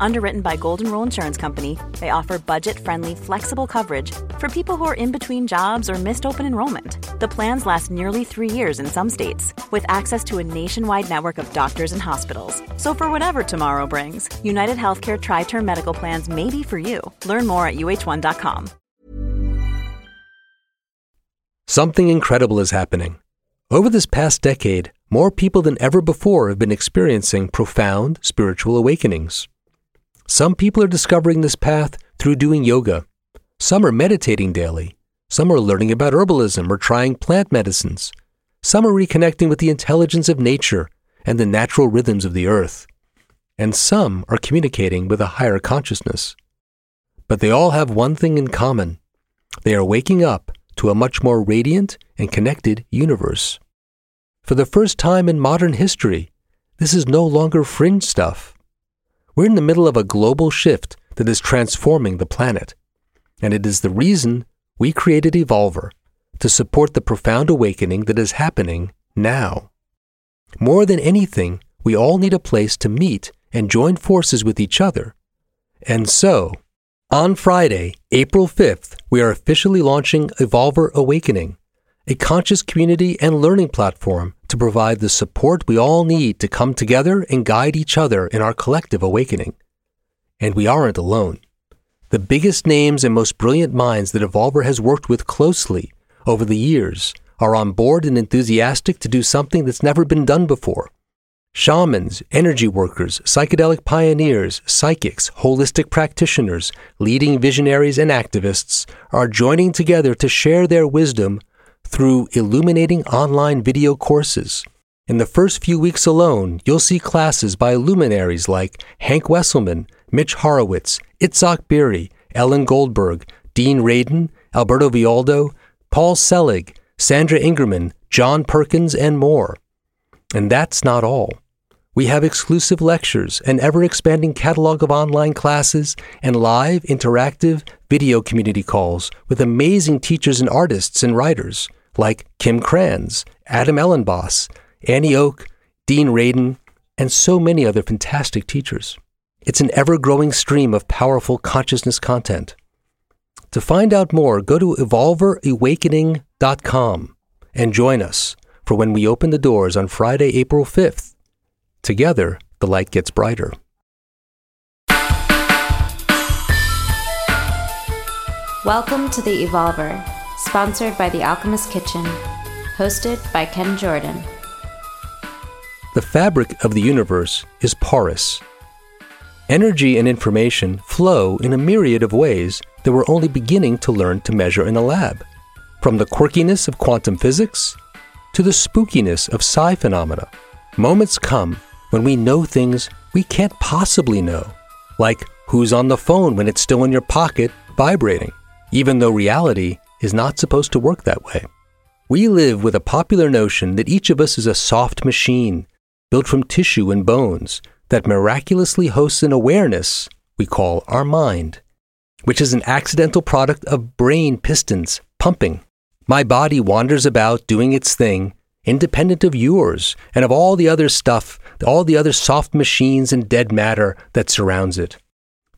Underwritten by Golden Rule Insurance Company, they offer budget friendly, flexible coverage for people who are in between jobs or missed open enrollment. The plans last nearly three years in some states, with access to a nationwide network of doctors and hospitals. So, for whatever tomorrow brings, United Healthcare Tri Term Medical Plans may be for you. Learn more at uh1.com. Something incredible is happening. Over this past decade, more people than ever before have been experiencing profound spiritual awakenings. Some people are discovering this path through doing yoga. Some are meditating daily. Some are learning about herbalism or trying plant medicines. Some are reconnecting with the intelligence of nature and the natural rhythms of the earth. And some are communicating with a higher consciousness. But they all have one thing in common they are waking up to a much more radiant and connected universe. For the first time in modern history, this is no longer fringe stuff. We're in the middle of a global shift that is transforming the planet. And it is the reason we created Evolver to support the profound awakening that is happening now. More than anything, we all need a place to meet and join forces with each other. And so, on Friday, April 5th, we are officially launching Evolver Awakening, a conscious community and learning platform to provide the support we all need to come together and guide each other in our collective awakening. And we aren't alone. The biggest names and most brilliant minds that Evolver has worked with closely over the years are on board and enthusiastic to do something that's never been done before. Shamans, energy workers, psychedelic pioneers, psychics, holistic practitioners, leading visionaries, and activists are joining together to share their wisdom through illuminating online video courses. In the first few weeks alone, you'll see classes by luminaries like Hank Wesselman, Mitch Horowitz, Itzhak Beery, Ellen Goldberg, Dean Radin, Alberto Villoldo, Paul Selig, Sandra Ingerman, John Perkins, and more. And that's not all. We have exclusive lectures, an ever expanding catalog of online classes, and live, interactive video community calls with amazing teachers and artists and writers like Kim Krans, Adam Elenbaas, Annie Oak, Dean Radin, and so many other fantastic teachers. It's an ever growing stream of powerful consciousness content. To find out more, go to evolverawakening.com and join us for when we open the doors on Friday, April 5th Together, the light gets brighter. Welcome to the Evolver, sponsored by The Alchemist Kitchen, hosted by Ken Jordan. The fabric of the universe is porous. Energy and information flow in a myriad of ways that we're only beginning to learn to measure in a lab. From the quirkiness of quantum physics to the spookiness of psi phenomena, moments come when we know things we can't possibly know, like who's on the phone when it's still in your pocket vibrating, even though reality is not supposed to work that way. We live with a popular notion that each of us is a soft machine built from tissue and bones that miraculously hosts an awareness we call our mind, which is an accidental product of brain pistons pumping. My body wanders about doing its thing, independent of yours and of all the other stuff, all the other soft machines and dead matter that surrounds it.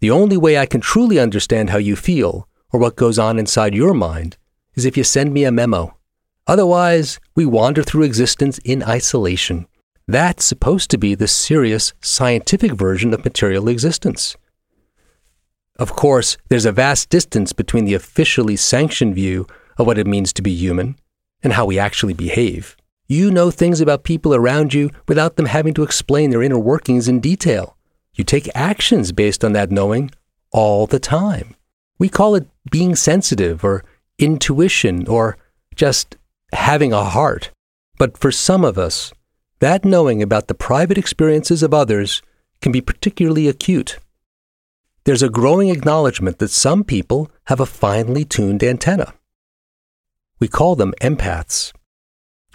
The only way I can truly understand how you feel or what goes on inside your mind is if you send me a memo. Otherwise, we wander through existence in isolation. That's supposed to be the serious scientific version of material existence. Of course, there's a vast distance between the officially sanctioned view of what it means to be human and how we actually behave. You know things about people around you without them having to explain their inner workings in detail. You take actions based on that knowing all the time. We call it being sensitive or intuition or just having a heart. But for some of us, that knowing about the private experiences of others can be particularly acute. There's a growing acknowledgement that some people have a finely tuned antenna. We call them empaths.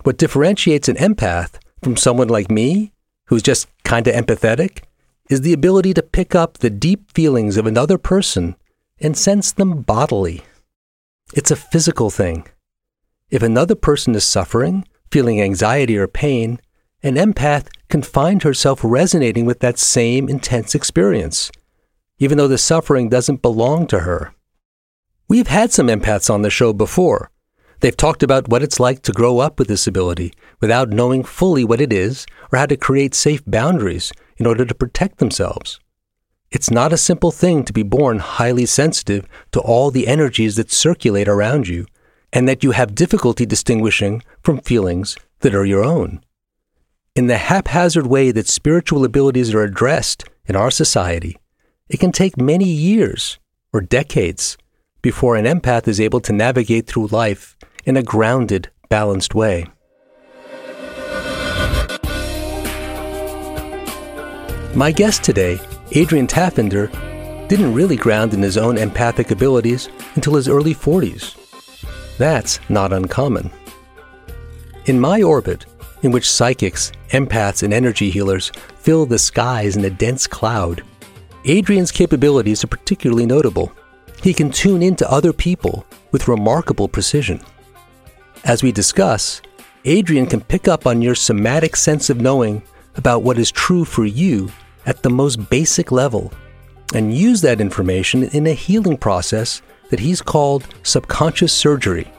What differentiates an empath from someone like me, who's just kind of empathetic, is the ability to pick up the deep feelings of another person and sense them bodily. It's a physical thing. If another person is suffering, feeling anxiety or pain, an empath can find herself resonating with that same intense experience, even though the suffering doesn't belong to her. We've had some empaths on the show before. They've talked about what it's like to grow up with this ability without knowing fully what it is or how to create safe boundaries in order to protect themselves. It's not a simple thing to be born highly sensitive to all the energies that circulate around you and that you have difficulty distinguishing from feelings that are your own. In the haphazard way that spiritual abilities are addressed in our society, it can take many years or decades before an empath is able to navigate through life in a grounded, balanced way. My guest today Adrian Taffinder didn't really ground in his own empathic abilities until his early 40s. That's not uncommon. In my orbit, in which psychics, empaths, and energy healers fill the skies in a dense cloud, Adrian's capabilities are particularly notable. He can tune into other people with remarkable precision. As we discuss, Adrian can pick up on your somatic sense of knowing about what is true for you at the most basic level and use that information in a healing process that he's called subconscious surgery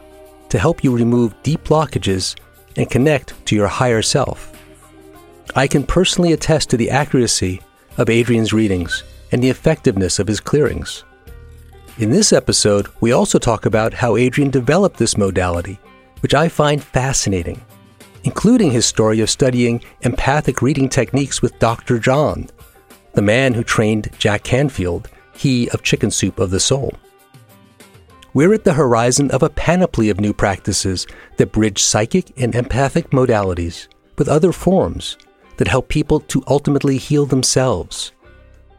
to help you remove deep blockages and connect to your higher self. I can personally attest to the accuracy of Adrian's readings and the effectiveness of his clearings. In this episode, we also talk about how Adrian developed this modality, which I find fascinating, including his story of studying empathic reading techniques with Dr. John, the man who trained Jack Canfield, he of Chicken Soup of the Soul. We're at the horizon of a panoply of new practices that bridge psychic and empathic modalities with other forms that help people to ultimately heal themselves.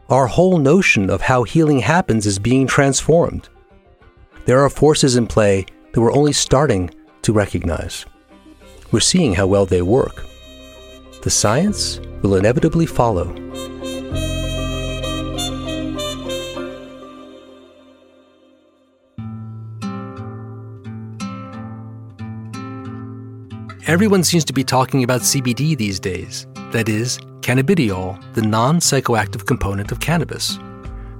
Our whole notion of how healing happens is being transformed. There are forces in play that we're only starting to recognize. We're seeing how well they work. The science will inevitably follow. Everyone seems to be talking about CBD these days. That is, cannabidiol, the non psychoactive component of cannabis.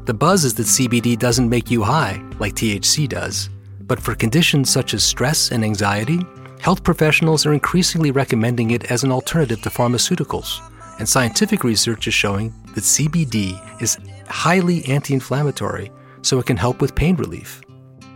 The buzz is that CBD doesn't make you high, like THC does. But for conditions such as stress and anxiety, health professionals are increasingly recommending it as an alternative to pharmaceuticals. And scientific research is showing that CBD is highly anti inflammatory, so it can help with pain relief.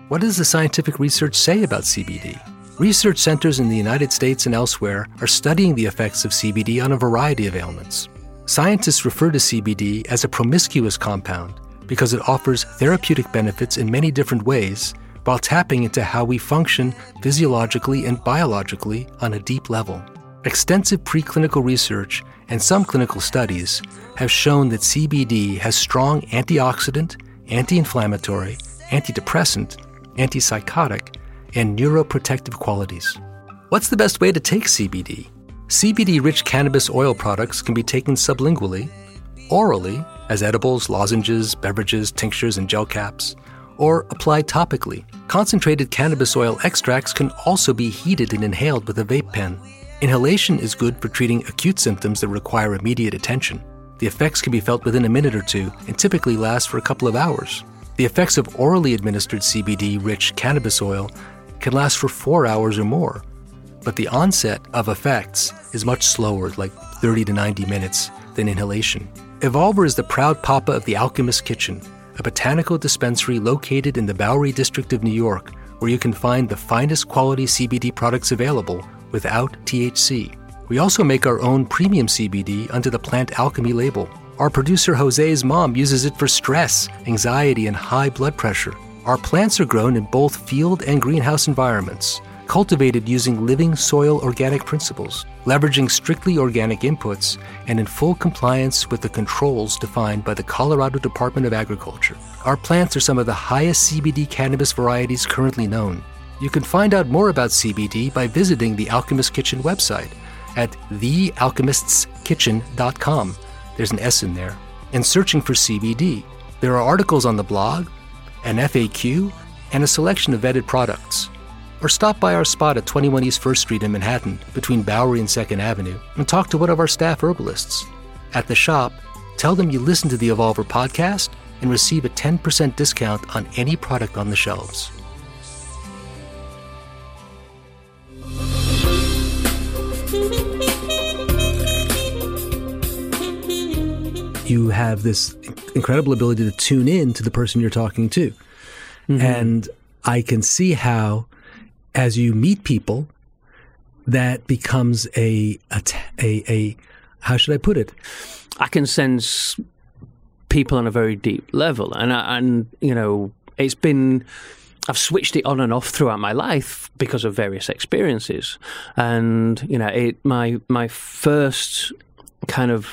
What does the scientific research say about CBD? Research centers in the United States and elsewhere are studying the effects of CBD on a variety of ailments. Scientists refer to CBD as a promiscuous compound because it offers therapeutic benefits in many different ways while tapping into how we function physiologically and biologically on a deep level. Extensive preclinical research and some clinical studies have shown that CBD has strong antioxidant, anti inflammatory, antidepressant, antipsychotic, and neuroprotective qualities. What's the best way to take CBD? CBD rich cannabis oil products can be taken sublingually, orally, as edibles, lozenges, beverages, tinctures, and gel caps, or applied topically. Concentrated cannabis oil extracts can also be heated and inhaled with a vape pen. Inhalation is good for treating acute symptoms that require immediate attention. The effects can be felt within a minute or two and typically last for a couple of hours. The effects of orally administered CBD rich cannabis oil can last for four hours or more, but the onset of effects is much slower, like 30 to 90 minutes, than inhalation. Evolver is the proud papa of the Alchemist Kitchen, a botanical dispensary located in the Bowery district of New York, where you can find the finest quality CBD products available without THC. We also make our own premium CBD under the Plant Alchemy label. Our producer Jose's mom uses it for stress, anxiety, and high blood pressure. Our plants are grown in both field and greenhouse environments, cultivated using living soil organic principles, leveraging strictly organic inputs, and in full compliance with the controls defined by the Colorado Department of Agriculture. Our plants are some of the highest CBD cannabis varieties currently known. You can find out more about CBD by visiting the Alchemist Kitchen website at thealchemistskitchen.com. There's an S in there. And searching for CBD. There are articles on the blog, an FAQ, and a selection of vetted products. Or stop by our spot at 21 East 1st Street in Manhattan between Bowery and 2nd Avenue and talk to one of our staff herbalists. At the shop, tell them you listen to the Evolver podcast and receive a 10% discount on any product on the shelves. You have this incredible ability to tune in to the person you're talking to. Mm-hmm. And I can see how, as you meet people, that becomes a, a, a, a how should I put it? I can sense people on a very deep level, and and you know, it's been. I've switched it on and off throughout my life because of various experiences, and you know, it my my first kind of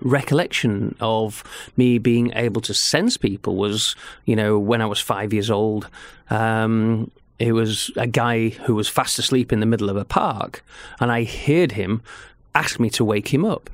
recollection of me being able to sense people was, you know, when I was five years old. Um, it was a guy who was fast asleep in the middle of a park, and I heard him ask me to wake him up.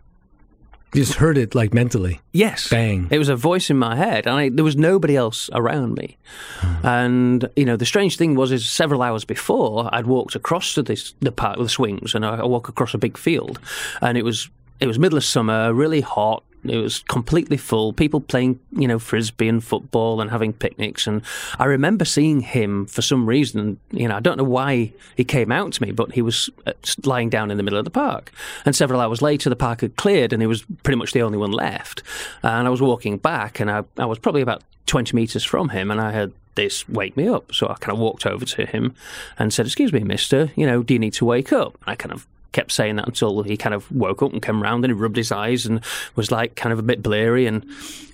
You just heard it like mentally. Yes. Bang. It was a voice in my head, and I, there was nobody else around me. Hmm. And you know, the strange thing was, is several hours before, I'd walked across to this the park with the swings, and I, I walked across a big field, and it was it was middle of summer, really hot. It was completely full. People playing, you know, frisbee and football and having picnics. And I remember seeing him for some reason. You know, I don't know why he came out to me, but he was uh, lying down in the middle of the park. And several hours later, the park had cleared, and he was pretty much the only one left. And I was walking back, and I, I was probably about twenty meters from him, and I had this wake me up. So I kind of walked over to him and said, "Excuse me, Mister, you know, do you need to wake up?" And I kind of kept saying that until he kind of woke up and came round and he rubbed his eyes and was like kind of a bit bleary and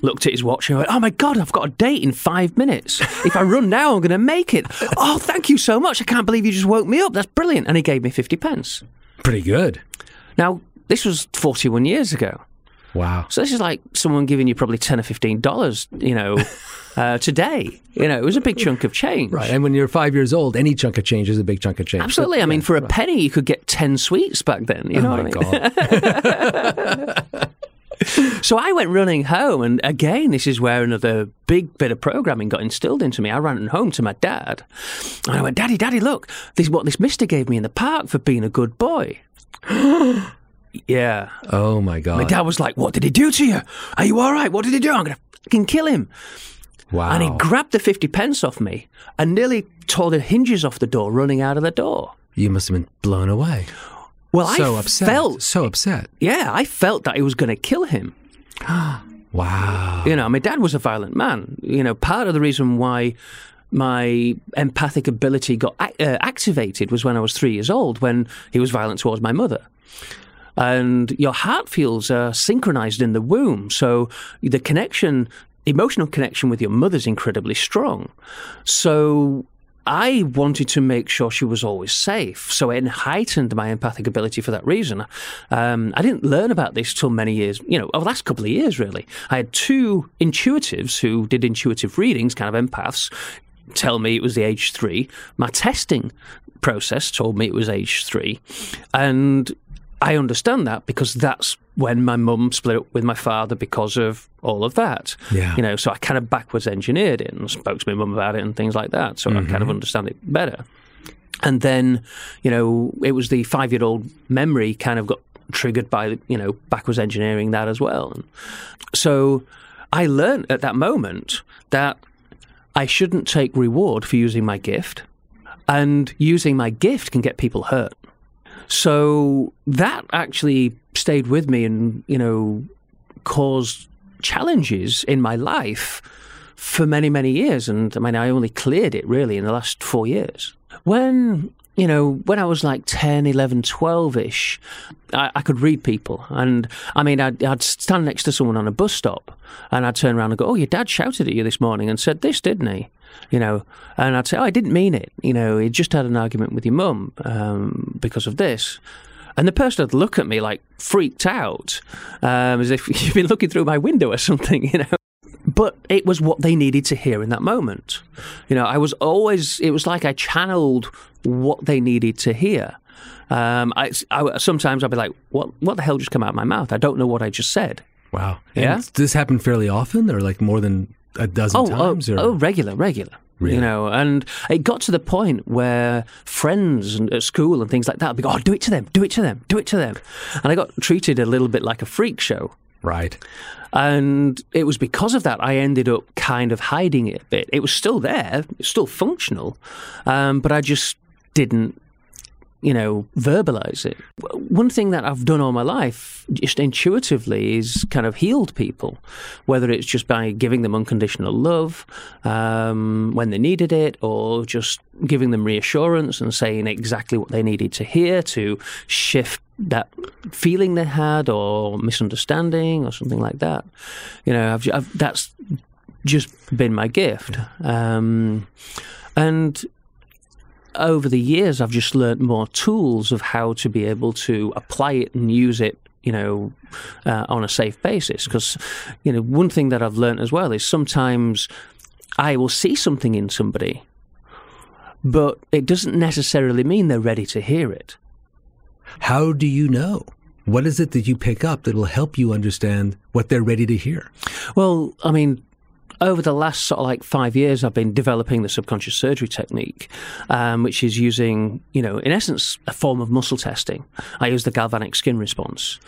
looked at his watch and went, Oh my God, I've got a date in five minutes. If I run now, I'm going to make it. Oh, thank you so much. I can't believe you just woke me up. That's brilliant. And he gave me 50 pence. Pretty good. Now, this was 41 years ago. Wow. So this is like someone giving you probably 10 or 15 dollars, you know, uh, today. You know, it was a big chunk of change. Right. And when you're five years old, any chunk of change is a big chunk of change. Absolutely. I mean, for a penny, you could get 10 sweets back then. You oh know my what I mean? God. so I went running home, and again, this is where another big bit of programming got instilled into me. I ran home to my dad, and I went, "Daddy, Daddy, look! This is what this Mister gave me in the park for being a good boy." yeah. Oh my God. My dad was like, "What did he do to you? Are you all right? What did he do? I'm gonna fucking kill him." Wow. And he grabbed the fifty pence off me and nearly tore the hinges off the door, running out of the door. You must have been blown away. Well, so I upset. felt so upset. Yeah, I felt that he was going to kill him. wow. You know, my dad was a violent man. You know, part of the reason why my empathic ability got uh, activated was when I was three years old, when he was violent towards my mother. And your heart feels are synchronized in the womb. So the connection, emotional connection with your mother is incredibly strong. So I wanted to make sure she was always safe. So it heightened my empathic ability for that reason. Um, I didn't learn about this till many years, you know, over the last couple of years, really. I had two intuitives who did intuitive readings, kind of empaths, tell me it was the age three. My testing process told me it was age three. And I understand that because that's when my mum split up with my father because of all of that. Yeah. You know, so I kind of backwards engineered it and spoke to my mum about it and things like that. So mm-hmm. I kind of understand it better. And then, you know, it was the five year old memory kind of got triggered by, you know, backwards engineering that as well. And so I learned at that moment that I shouldn't take reward for using my gift. And using my gift can get people hurt. So that actually stayed with me and, you know, caused challenges in my life for many, many years. And I mean, I only cleared it really in the last four years. When, you know, when I was like 10, 11, 12 ish, I, I, could read people. And I mean, I'd, I'd, stand next to someone on a bus stop and I'd turn around and go, Oh, your dad shouted at you this morning and said this, didn't he? You know, and I'd say, Oh, I didn't mean it. You know, he just had an argument with your mum um, because of this. And the person would look at me like freaked out, um, as if you've been looking through my window or something, you know. But it was what they needed to hear in that moment. You know, I was always, it was like I channeled what they needed to hear. Um, I, I, sometimes I'd be like, what, what the hell just came out of my mouth? I don't know what I just said. Wow. And yeah. Does this happen fairly often or like more than a dozen oh, times? Oh, or? oh, regular, regular. Really? You know, and it got to the point where friends and at school and things like that would be, oh, do it to them, do it to them, do it to them. And I got treated a little bit like a freak show. Right. And it was because of that I ended up kind of hiding it a bit. It was still there, it was still functional, um, but I just didn't you know, verbalize it. One thing that I've done all my life, just intuitively, is kind of healed people, whether it's just by giving them unconditional love um, when they needed it, or just giving them reassurance and saying exactly what they needed to hear to shift that feeling they had or misunderstanding or something like that. You know, I've, I've, that's just been my gift. Um, and over the years, I've just learned more tools of how to be able to apply it and use it you know, uh, on a safe basis. Because, you know, one thing that I've learned as well is sometimes I will see something in somebody, but it doesn't necessarily mean they're ready to hear it. How do you know? What is it that you pick up that will help you understand what they're ready to hear? Well, I mean, over the last sort of like five years, I've been developing the subconscious surgery technique, um, which is using, you know, in essence, a form of muscle testing. I use the galvanic skin response.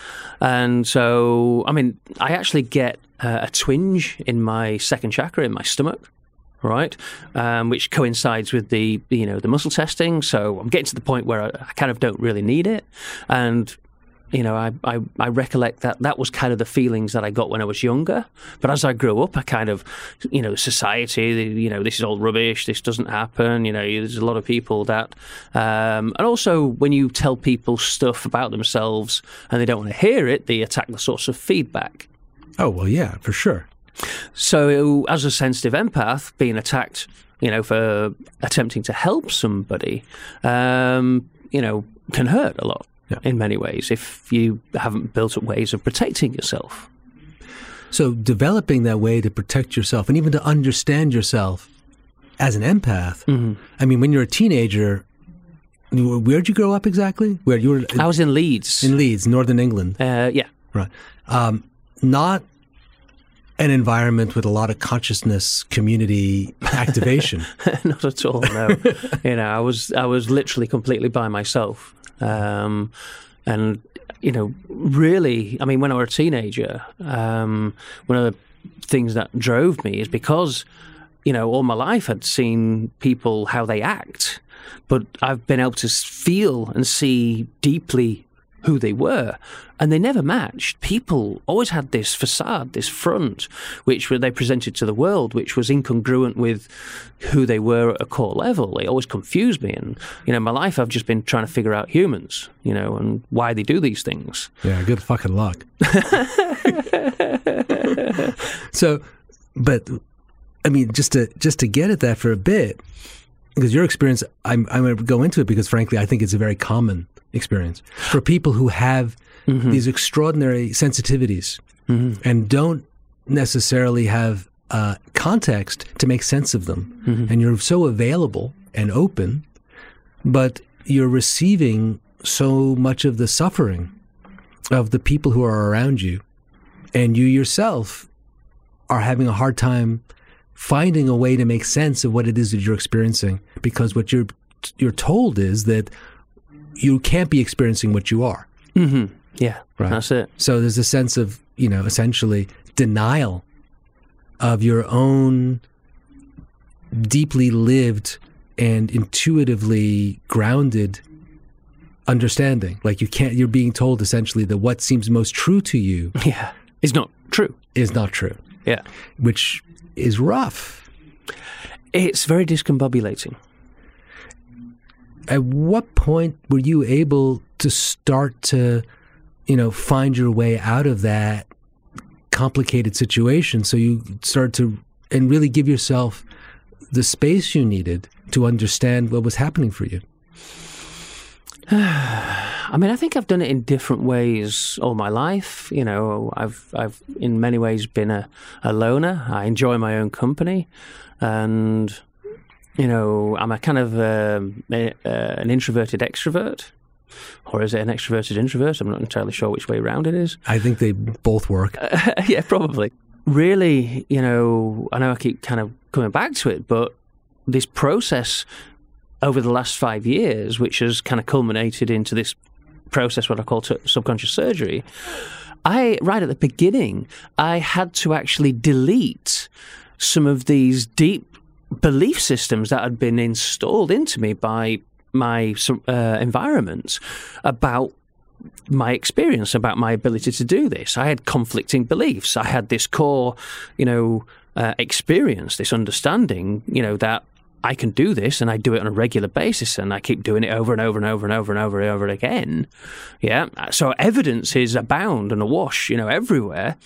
And so, I mean, I actually get uh, a twinge in my second chakra, in my stomach right? Um, which coincides with the you know the muscle testing. So I'm getting to the point where I, I, kind of don't really need it, and you know, I, I, I, recollect that that was kind of the feelings that I got when I was younger. But as I grew up, I kind of, you know, society, you know, this is all rubbish. This doesn't happen. You know, there's a lot of people that, um, and also when you tell people stuff about themselves and they don't want to hear it, they attack the source of feedback. Oh well, yeah, for sure. So as a sensitive empath, being attacked, you know, for attempting to help somebody, um, you know, can hurt a lot yeah. in many ways if you haven't built up ways of protecting yourself. So, developing that way to protect yourself and even to understand yourself as an empath. Mm-hmm. I mean, when you're a teenager, where'd you grow up exactly? Where you were? I was in Leeds. In Leeds, Northern England. Uh, yeah. Right. Um, not an environment with a lot of consciousness community activation. Not at all. No. you know, I was I was literally completely by myself. Um, and you know, really, I mean, when I was a teenager, um, one of the things that drove me is because you know all my life I'd seen people how they act, but I've been able to feel and see deeply who they were. And they never matched. People always had this facade, this front, which they presented to the world, which was incongruent with who they were at a core level. It always confused me. And, you know, my life, I've just been trying to figure out humans, you know, and why they do these things. Yeah, good fucking luck. so, but, I mean, just to, just to get at that for a bit, because your experience, I'm, I'm going to go into it because frankly, I think it's a very common experience for people who have mm-hmm. these extraordinary sensitivities mm-hmm. and don't necessarily have uh, context to make sense of them. Mm-hmm. And you're so available and open, but you're receiving so much of the suffering of the people who are around you. And you yourself are having a hard time finding a way to make sense of what it is that you're experiencing because what you're you're told is that you can't be experiencing what you are. Mm-hmm. Yeah, right. That's it. So there's a sense of you know essentially denial of your own deeply lived and intuitively grounded understanding. Like you can't. You're being told essentially that what seems most true to you, yeah, is not true. Is not true. Yeah, which is rough. It's very discombobulating at what point were you able to start to, you know, find your way out of that complicated situation? So you start to and really give yourself the space you needed to understand what was happening for you. I mean, I think I've done it in different ways all my life. You know, I've I've in many ways been a, a loner. I enjoy my own company, and you know, I'm a kind of um, a, uh, an introverted extrovert, or is it an extroverted introvert? I'm not entirely sure which way around it is. I think they both work. Uh, yeah, probably. Really, you know, I know I keep kind of coming back to it, but this process over the last five years, which has kind of culminated into this process, what I call t- subconscious surgery. I, right at the beginning, I had to actually delete some of these deep belief systems that had been installed into me by my uh, environment about my experience about my ability to do this. I had conflicting beliefs. I had this core, you know, uh, experience, this understanding, you know, that I can do this and I do it on a regular basis and I keep doing it over and over and over and over and over and over again. Yeah. So evidence is abound and awash, you know, everywhere.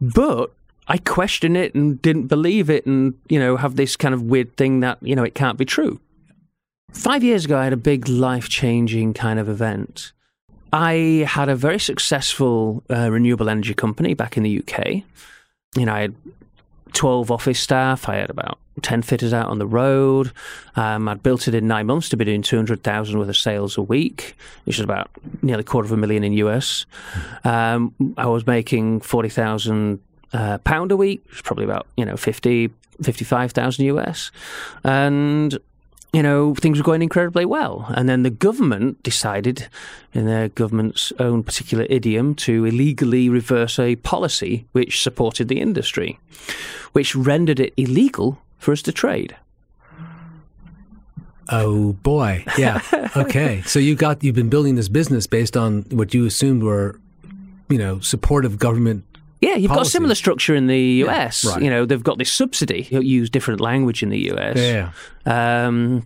But I question it and didn't believe it and, you know, have this kind of weird thing that, you know, it can't be true. Five years ago, I had a big life changing kind of event. I had a very successful uh, renewable energy company back in the UK. You know, I had 12 office staff. I had about 10 fitters out on the road. Um, I'd built it in nine months to be doing 200,000 worth of sales a week, which is about nearly a quarter of a million in US. Um, I was making 40,000 uh, pound a week, which is probably about, you know, 50, 55,000 US. And you know, things were going incredibly well. And then the government decided, in their government's own particular idiom, to illegally reverse a policy which supported the industry, which rendered it illegal for us to trade. Oh boy. Yeah. Okay. so you got you've been building this business based on what you assumed were, you know, supportive government yeah, you've got a similar structure in the US. Yeah, right. You know, they've got this subsidy. You use different language in the US. Yeah. Um,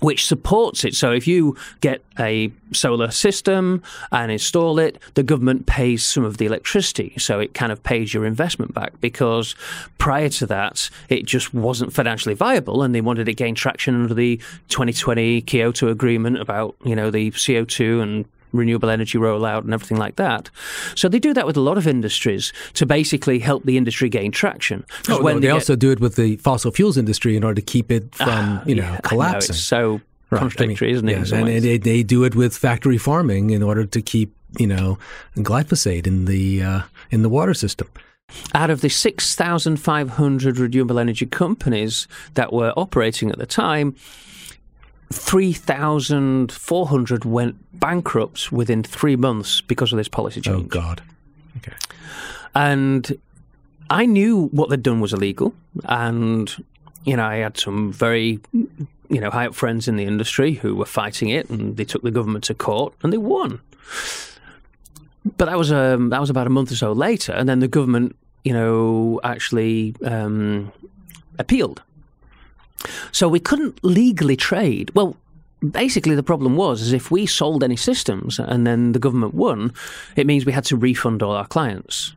which supports it. So if you get a solar system and install it, the government pays some of the electricity. So it kind of pays your investment back because prior to that, it just wasn't financially viable and they wanted to gain traction under the 2020 Kyoto Agreement about, you know, the CO2 and renewable energy rollout and everything like that. So they do that with a lot of industries to basically help the industry gain traction. Oh, no, they, they also do it with the fossil fuels industry in order to keep it from, uh, you know, yeah, collapsing. Know, so right. contradictory, I mean, isn't it? Yeah, and they, they, do it with factory farming in order to keep, you know, glyphosate in the uh, in the water system. Out of the 6,500 renewable energy companies that were operating at the time, 3,400 went bankrupt within three months because of this policy change. Oh, God. Okay. And I knew what they'd done was illegal. And, you know, I had some very, you know, high up friends in the industry who were fighting it and they took the government to court and they won. But that was, um, that was about a month or so later. And then the government, you know, actually um, appealed so we couldn't legally trade. Well, basically the problem was is if we sold any systems and then the government won, it means we had to refund all our clients.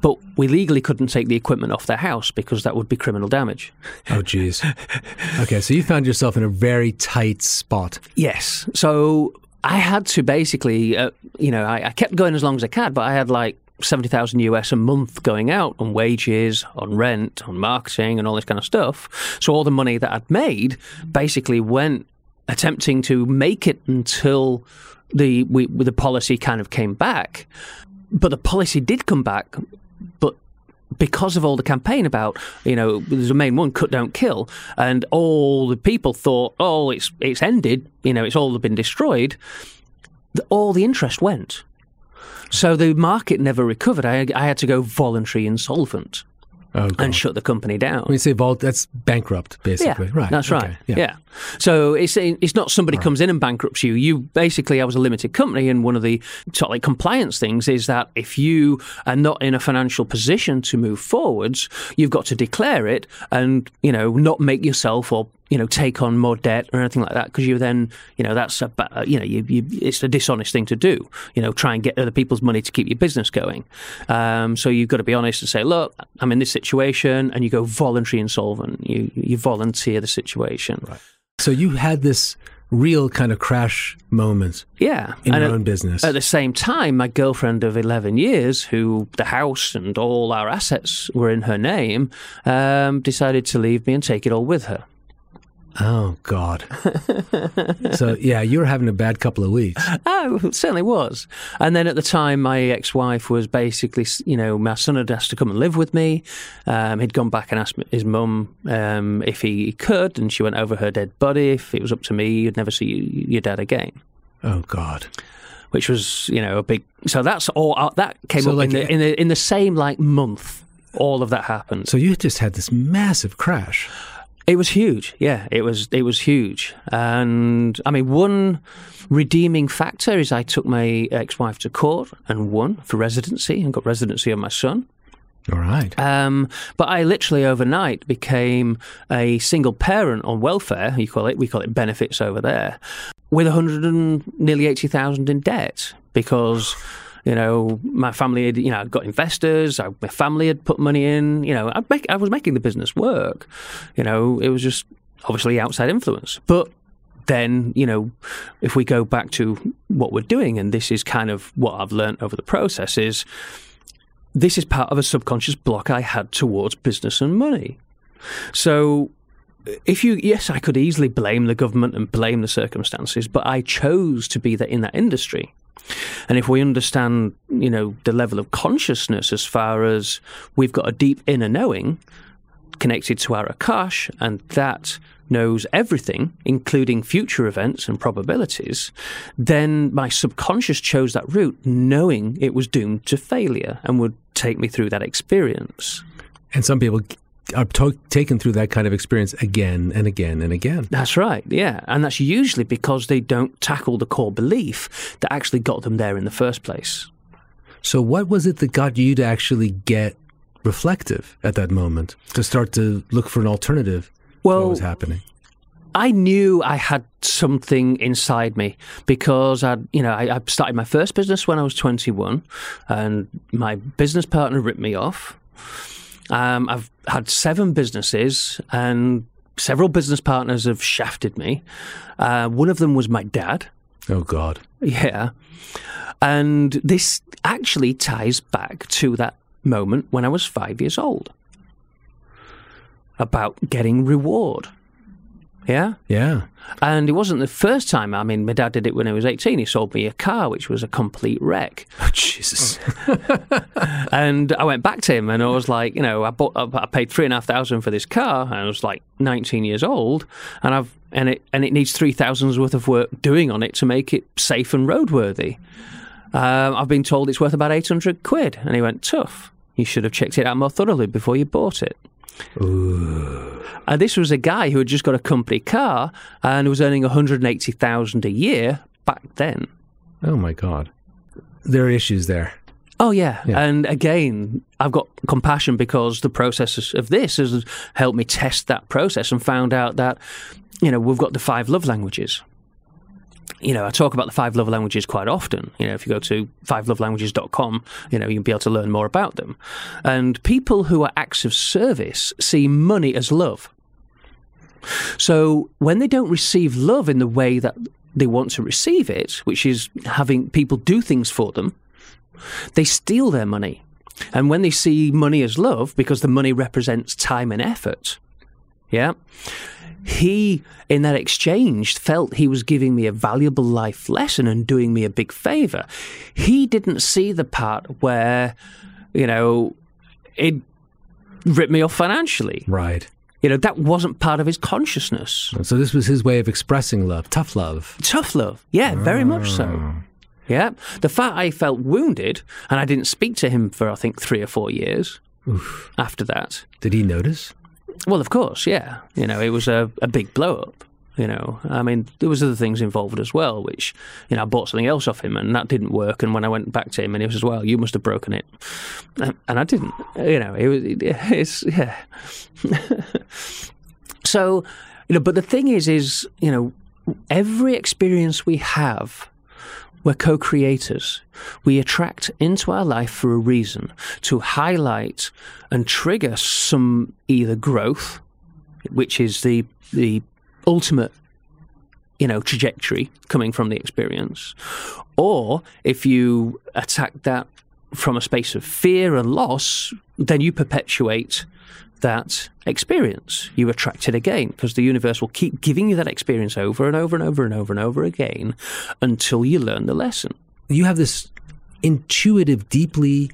But we legally couldn't take the equipment off their house because that would be criminal damage. Oh, geez. okay, so you found yourself in a very tight spot. Yes. So I had to basically, uh, you know, I, I kept going as long as I could, but I had like 70,000 US a month going out on wages, on rent, on marketing, and all this kind of stuff. So all the money that I'd made basically went attempting to make it until the we, the policy kind of came back. But the policy did come back, but because of all the campaign about, you know, there's a main one, cut, don't kill, and all the people thought, oh, it's it's ended, you know, it's all been destroyed. All the interest went. So the market never recovered. I, I had to go voluntary insolvent. Oh, and shut the company down. When you say vault, that's bankrupt, basically. Yeah, right. That's right. Okay. Yeah. yeah. So it's it's not somebody right. comes in and bankrupts you. You basically, I was a limited company, and one of the sort of like compliance things is that if you are not in a financial position to move forwards, you've got to declare it and you know not make yourself or you know, take on more debt or anything like that because you then, you know, that's a, you know, you, you, it's a dishonest thing to do. You know, try and get other people's money to keep your business going. Um, so you've got to be honest and say, look, I'm in this situation, and you go voluntary insolvent. You you volunteer the situation. Right. So you had this real kind of crash moment. Yeah. In and your at, own business. At the same time, my girlfriend of 11 years, who the house and all our assets were in her name, um, decided to leave me and take it all with her. Oh God! so yeah, you were having a bad couple of weeks. Oh, certainly was. And then at the time, my ex-wife was basically, you know, my son had asked to come and live with me. Um, he'd gone back and asked his mum um, if he could, and she went over her dead body. If it was up to me, you'd never see your dad again. Oh God! Which was, you know, a big. So that's all. Uh, that came so up like, in, the, in the in the same like month. All of that happened. So you just had this massive crash. It was huge. Yeah, it was. It was huge. And I mean, one redeeming factor is I took my ex-wife to court and won for residency and got residency on my son. All right. Um, but I literally overnight became a single parent on welfare. You call it. We call it benefits over there, with a hundred and nearly eighty thousand in debt because you know, my family had, you know—I got investors. I, my family had put money in. You know, make, I was making the business work. You know, it was just obviously outside influence. But then, you know, if we go back to what we're doing, and this is kind of what I've learned over the process, is this is part of a subconscious block I had towards business and money. So if you yes i could easily blame the government and blame the circumstances but i chose to be in that industry and if we understand, you know, the level of consciousness as far as we've got a deep inner knowing connected to our Akash, and that knows everything, including future events and probabilities, then my subconscious chose that route knowing it was doomed to failure and would take me through that experience. And some people are to- taken through that kind of experience again and again and again. That's right, yeah. And that's usually because they don't tackle the core belief that actually got them there in the first place. So, what was it that got you to actually get reflective at that moment, to start to look for an alternative well, to what was happening? I knew I had something inside me because I, you know, I, I, started my first business when I was 21, and my business partner ripped me off. Um, I've had seven businesses and several business partners have shafted me. Uh, one of them was my dad. Oh, God. Yeah. And this actually ties back to that moment when I was five years old about getting reward. Yeah? Yeah. And it wasn't the first time. I mean, my dad did it when I was 18. He sold me a car, which was a complete wreck. Oh, Jesus. and I went back to him and I was like, you know, I bought, I paid three and a half thousand for this car. And I was like 19 years old. And I've, and it, and it needs 3,000's worth of work doing on it to make it safe and roadworthy. Um, I've been told it's worth about 800 quid. And he went, tough. You should have checked it out more thoroughly before you bought it. Ooh. And this was a guy who had just got a company car and was earning 180,000 a year back then. Oh my God. There are issues there. Oh yeah. yeah. and again, I've got compassion because the process of this has helped me test that process and found out that you know we've got the five love languages you know, I talk about the five love languages quite often. You know, if you go to fivelovelanguages.com, you know, you'll be able to learn more about them. And people who are acts of service see money as love. So when they don't receive love in the way that they want to receive it, which is having people do things for them, they steal their money. And when they see money as love, because the money represents time and effort, yeah, he, in that exchange, felt he was giving me a valuable life lesson and doing me a big favor. He didn't see the part where, you know, it ripped me off financially. Right. You know, that wasn't part of his consciousness. So this was his way of expressing love, tough love. Tough love, yeah, very much so. Ah. Yeah. The fact I felt wounded and I didn't speak to him for, I think, three or four years Oof. after that. Did he notice? Well, of course, yeah. You know, it was a, a big blow up. You know, I mean, there was other things involved as well, which you know, I bought something else off him, and that didn't work. And when I went back to him, and he was as well, you must have broken it, and, and I didn't. You know, it was it's yeah. so, you know, but the thing is, is you know, every experience we have we're co creators. We attract into our life for a reason to highlight and trigger some either growth, which is the, the ultimate you know trajectory coming from the experience or if you attack that from a space of fear and loss then you perpetuate that experience. You attract it again because the universe will keep giving you that experience over and over and over and over and over again until you learn the lesson. You have this intuitive, deeply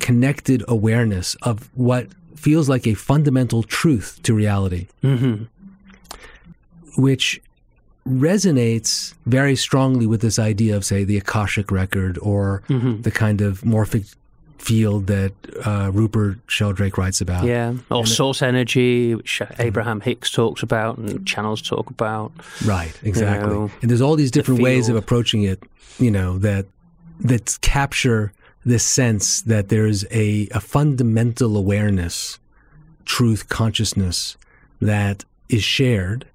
connected awareness of what feels like a fundamental truth to reality, Mm-hmm. which resonates very strongly with this idea of, say, the Akashic record or Mm-hmm. the kind of morphic field that uh, Rupert Sheldrake writes about. Yeah, or source energy, which Abraham Hicks talks about and channels talk about. Right, exactly. know, and there's all these different ways of approaching it, you know, that that capture this sense that there's a, a fundamental awareness, truth, consciousness that is shared,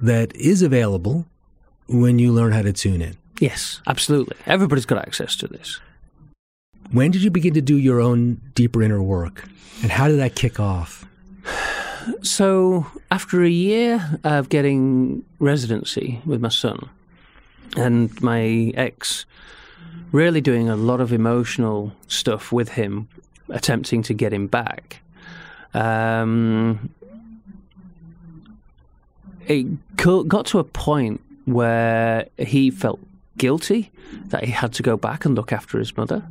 that is available when you learn how to tune in. Yes, absolutely. Everybody's got access to this. When did you begin to do your own deeper inner work? And how did that kick off? So, after a year of getting residency with my son and my ex really doing a lot of emotional stuff with him, attempting to get him back, um, it got to a point where he felt guilty that he had to go back and look after his mother.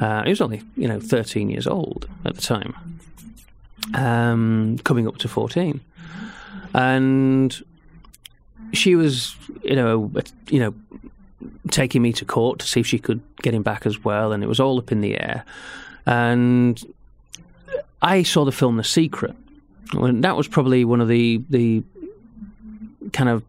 Uh, he was only, you know, 13 years old at the time um, coming up to 14. And she was, you know, you know, taking me to court to see if she could get him back as well, and it was all up in the air. And I saw the film The Secret. And that was probably one of the the kind of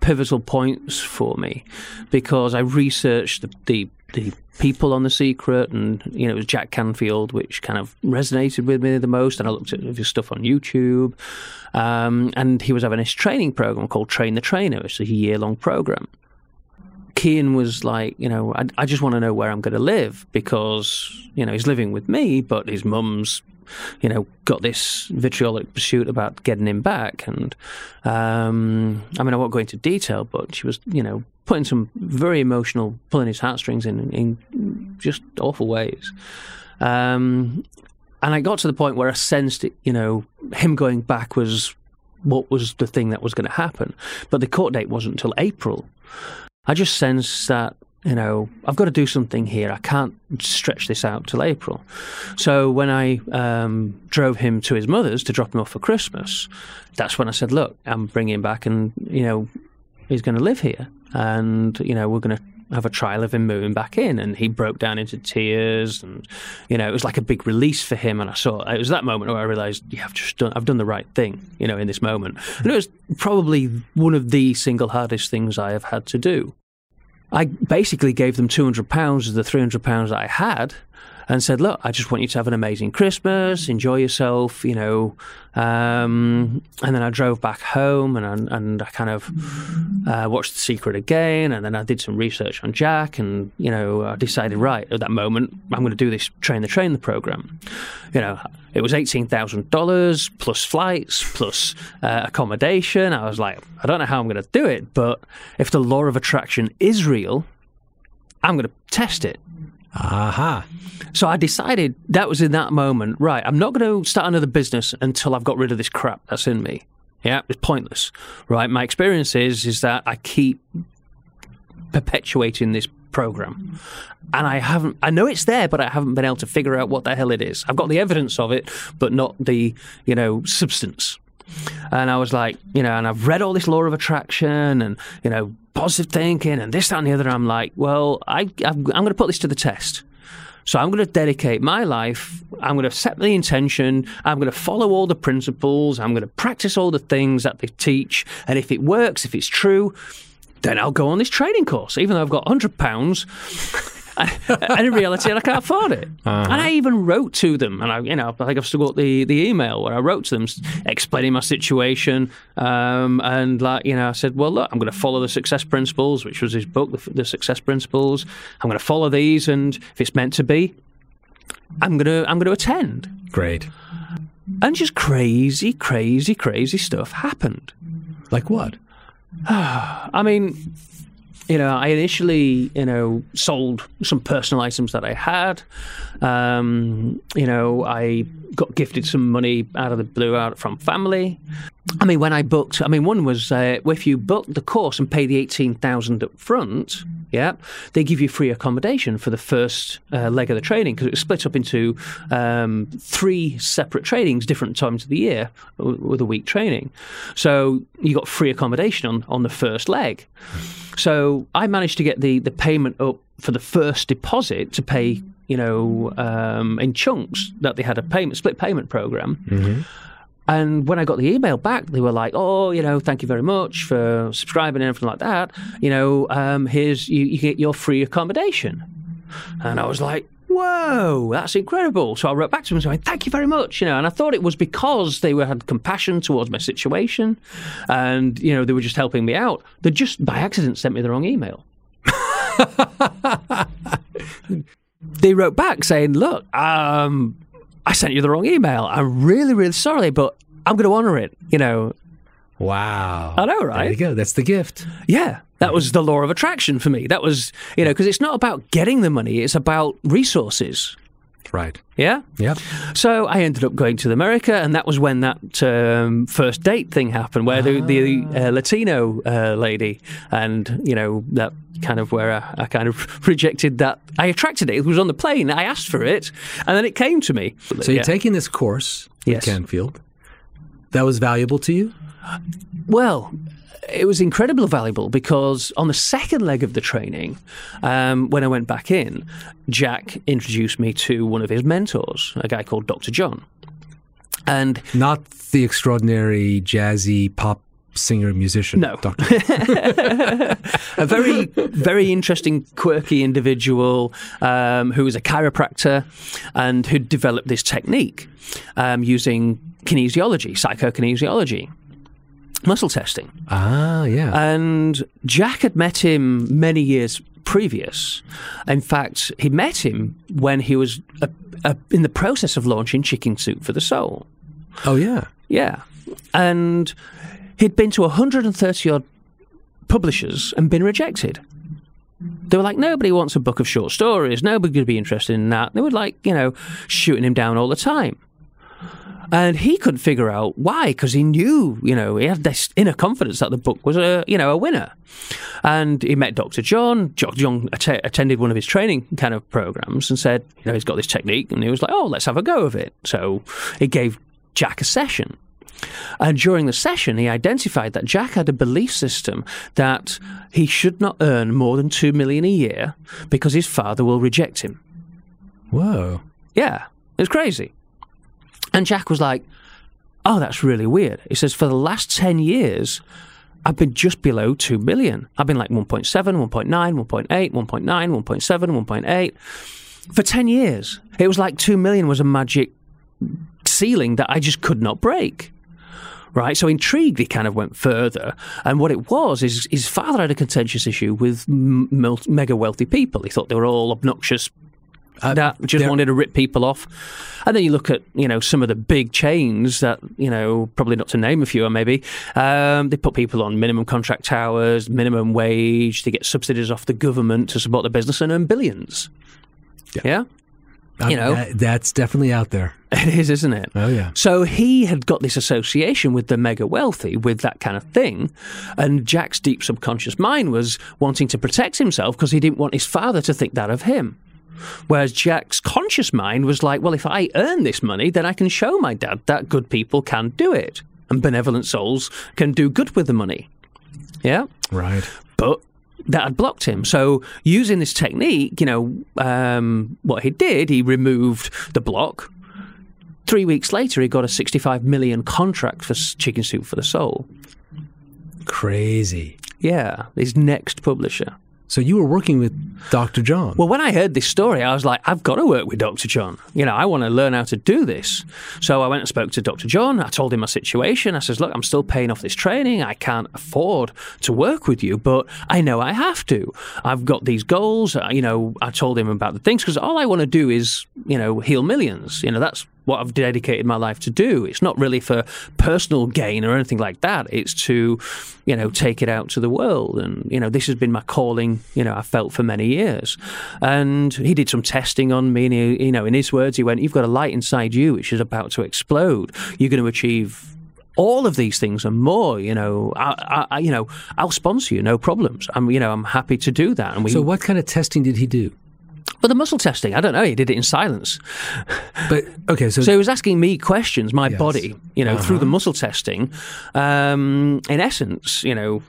pivotal points for me because I researched the, the the people on the secret and you know it was Jack Canfield which kind of resonated with me the most and I looked at his stuff on YouTube. Um, and he was having this training program called Train the Trainer. Is a year long program. Kian was like, you know, I, I just want to know where I'm going to live because, you know, he's living with me, but his mum's, you know, got this vitriolic pursuit about getting him back. And, um, I mean, I won't go into detail, but she was, you know, putting some very emotional, pulling his heartstrings in, in just awful ways. Um, and I got to the point where I sensed, it, you know, him going back was what was the thing that was going to happen. But the court date wasn't until April. I just sensed that you know I've got to do something here. I can't stretch this out till April. So when I um, drove him to his mother's to drop him off for Christmas, that's when I said, "Look, I'm bringing him back, and you know he's going to live here, and you know we're going to." Have a trial of him moving back in, and he broke down into tears, and you know it was like a big release for him. And I saw it was that moment where I realised, yeah, I've just done, I've done the right thing, you know, in this moment. And it was probably one of the single hardest things I have had to do. I basically gave them two hundred pounds of the three hundred pounds I had, and said, "Look, I just want you to have an amazing Christmas, enjoy yourself, you know." Um, and then I drove back home, and I, and I kind of uh, watched The Secret again, and then I did some research on Jack, and you know, I decided right at that moment I'm going to do this train the train the program. You know, it was eighteen thousand dollars plus flights plus uh, accommodation. I was like, I don't know how I'm going to do it, but if the law of attraction is real, I'm going to test it. Aha. So I decided that was in that moment, right, I'm not going to start another business until I've got rid of this crap that's in me. Yeah, it's pointless. Right? My experience is is that I keep perpetuating this program. And I haven't I know it's there, but I haven't been able to figure out what the hell it is. I've got the evidence of it, but not the, you know, substance. And I was like, you know, and I've read all this law of attraction and, you know, positive thinking and this, that, and the other. And I'm like, well, I, I'm, going to put this to the test. So I'm going to dedicate my life. I'm going to set the intention. I'm going to follow all the principles. I'm going to practice all the things that they teach. And if it works, if it's true, then I'll go on this training course, even though I've got hundred pounds. And in reality, I can't afford it. And I even wrote to them, and I, you know, I think I've still got the, the email where I wrote to them explaining my situation, um, and like, you know, I said, well, look, I'm going to follow the success principles, which was his book, the, the success principles. I'm going to follow these, and if it's meant to be, I'm going to I'm going to attend. Great. And just crazy, crazy, crazy stuff happened. Like what? I mean, you know, I initially, you know, sold some personal items that I had. Um, you know, I got gifted some money out of the blue out from family. I mean, when I booked, I mean, one was uh, if you book the course and pay the eighteen thousand up front, yeah, they give you free accommodation for the first uh, leg of the training because it was split up into um, three separate trainings, different times of the year with a week training. So you got free accommodation on on the first leg. So I managed to get the the payment up for the first deposit to pay, you know, um, in chunks that they had a payment split payment program. And when I got the email back, they were like, "Oh, you know, thank you very much for subscribing and everything like that. You know, um, here's you, you get your free accommodation." And I was like, "Whoa, that's incredible!" So I wrote back to them saying, "Thank you very much." You know, and I thought it was because they were, had compassion towards my situation, and you know, they were just helping me out. They just by accident sent me the wrong email. they wrote back saying, "Look, um, I sent you the wrong email. I'm really, really sorry, but I'm going to honor it." You know, Wow. I know, right? There you go. That's the gift. yeah, that was the law of attraction for me. That was, you know, because it's not about getting the money; it's about resources. Right. Yeah. Yep. So I ended up going to America, and that was when that um, first date thing happened, where the, the uh, Latino uh, lady, and you know that kind of where I, I kind of rejected that. I attracted it. It was on the plane. I asked for it, and then it came to me. So you're taking this course Yes. at Canfield. That was valuable to you? Well, it was incredibly valuable because on the second leg of the training, um, when I went back in, Jack introduced me to one of his mentors, a guy called Dr. John. And Not the extraordinary jazzy pop singer musician. No. Doctor. a very, very interesting, quirky individual um, who was a chiropractor and who developed this technique um, using kinesiology, psychokinesiology, muscle testing. ah, yeah. And Jack had met him many years previous. In fact, he met him when he was uh uh in the process of launching Chicken Soup for the Soul. oh, yeah. Yeah. And he'd been to 130 odd publishers and been rejected. They were like, nobody wants a book of short stories. Nobody could be interested in that. They were like, you know, shooting him down all the time. And he couldn't figure out why, because he knew, you know, he had this inner confidence that the book was a, you know, a winner. And he met Dr. John. Dr. John att- attended one of his training kind of programs and said, you know, he's got this technique. And he was like, oh, let's have a go of it. So he gave Jack a session. And during the session, he identified that Jack had a belief system that he should not earn more than two million a year because his father will reject him. Whoa. Yeah, it's crazy. And Jack was like, "Oh, that's really weird." He says, "For the last ten years, I've been just below two million. I've been like 1.7, 1.9, 1.8, 1.9, 1.7, 1.8 for ten years. It was like two million was a magic ceiling that I just could not break." Right, so intrigued, he kind of went further, and what it was is his father had a contentious issue with m- mega wealthy people. He thought they were all obnoxious that just wanted to rip people off. And then you look at you know some of the big chains that you know probably not to name a few or maybe um, they put people on minimum contract hours, minimum wage. They get subsidies off the government to support the business and earn billions. Yeah, Um, You know. that- that's definitely out there. it is, isn't it? Oh, yeah. So he had got this association with the mega wealthy, with that kind of thing. And Jack's deep subconscious mind was wanting to protect himself because he didn't want his father to think that of him. Whereas Jack's conscious mind was like, well, if I earn this money, then I can show my dad that good people can do it and benevolent souls can do good with the money. Yeah? Right. but that had blocked him. So using this technique, you know, um, what he did, he removed the block. Three weeks later, he got a 65 million contract for Chicken Soup for the Soul. Crazy. Yeah, his next publisher. So you were working with Dr. John. Well, when I heard this story, I was like, I've got to work with Dr. John. You know, I want to learn how to do this. So I went and spoke to Dr. John. I told him my situation. I says, look, I'm still paying off this training. I can't afford to work with you, but I know I have to. I've got these goals. Uh, You know, I told him about the things because all I want to do is, you know, heal millions. You know, that's what I've dedicated my life to do. It's not really for personal gain or anything like that. It's to, you know, take it out to the world. And, you know, this has been my calling, you know, I felt for many years. And he did some testing on me. And, he, you know, in his words, he went, You've got a light inside you which is about to explode. You're going to achieve all of these things and more. You know, I, I, you know, I'll sponsor you, no problems. I'm, you know, I'm happy to do that. And we, so, what kind of testing did he do? But the muscle testing, I don't know. He did it in silence. But okay, so so he was asking me questions, my yes. body, you know, uh-huh. through the muscle testing. Um, in essence, you know,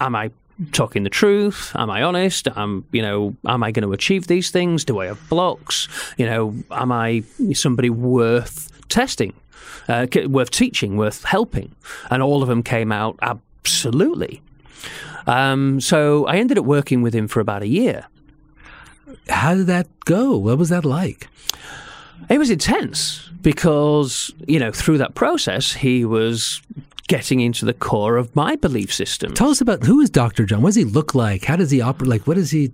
am I talking the truth? Am I honest? Am you know, am I going to achieve these things? Do I have blocks? You know, am I somebody worth testing? uh, worth teaching, worth helping. And all of them came out absolutely. Um, so I ended up working with him for about a year. How did that go? What was that like? It was intense because, you know, through that process, he was getting into the core of my belief system. Tell us about who is Dr. John? What does he look like? How does he operate? Like, what does he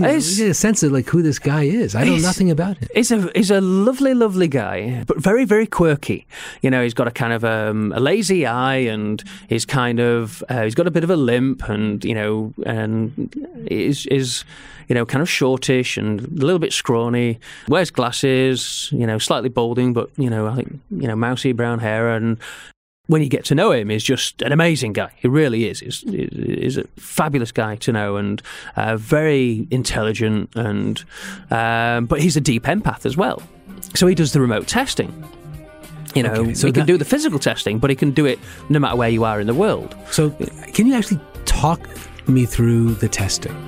it's, get a sense of like who this guy is. I know nothing about him. He's a he's a lovely, lovely guy, but very, very quirky. You know, he's got a kind of um, a lazy eye, and he's kind of uh, he's got a bit of a limp, and you know, and is is you know, kind of shortish and a little bit scrawny. Wears glasses, you know, slightly balding, but you know, I think you know, mousy brown hair, and when you get to know him, is just an amazing guy. He really is. He's, he's a fabulous guy to know and uh, very intelligent. And um, but he's a deep empath as well. So he does the remote testing. You know, okay, so he that, can do the physical testing, but he can do it no matter where you are in the world. So, can you actually talk me through the testing?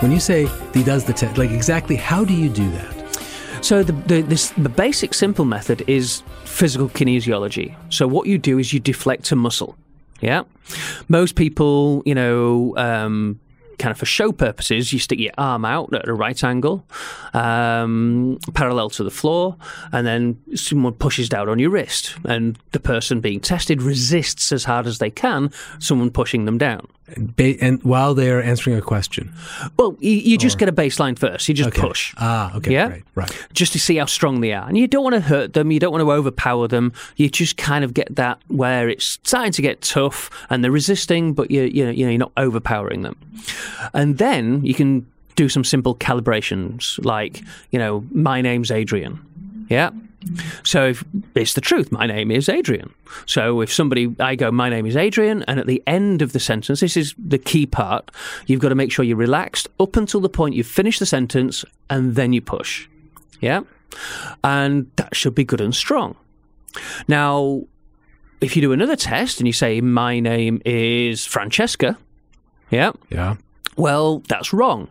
When you say he does the test, like exactly how do you do that? So the, the, this, the basic simple method is physical kinesiology. So what you do is you deflect a muscle. Yeah. Most people, you know, um, kind of for show purposes, you stick your arm out at a right angle, um, parallel to the floor, and then someone pushes down on your wrist, and the person being tested resists as hard as they can someone pushing them down and while they're answering a question? Well, you, you just get a baseline first. You just okay. push. Ah, okay. Yeah? Right, right. Just to see how strong they are. And you don't want to hurt them. You don't want to overpower them. You just kind of get that where it's starting to get tough and they're resisting, but you, you know, you know, you're not overpowering them. And then you can do some simple calibrations like, you know, my name's Adrian. Yeah. So if it's the truth, my name is Adrian. So if somebody, I go, my name is Adrian, and at the end of the sentence, this is the key part, you've got to make sure you're relaxed up until the point you finish the sentence, and then you push. Yeah? And that should be good and strong. Now, if you do another test and you say, my name is Francesca, yeah? Yeah. Well, that's wrong.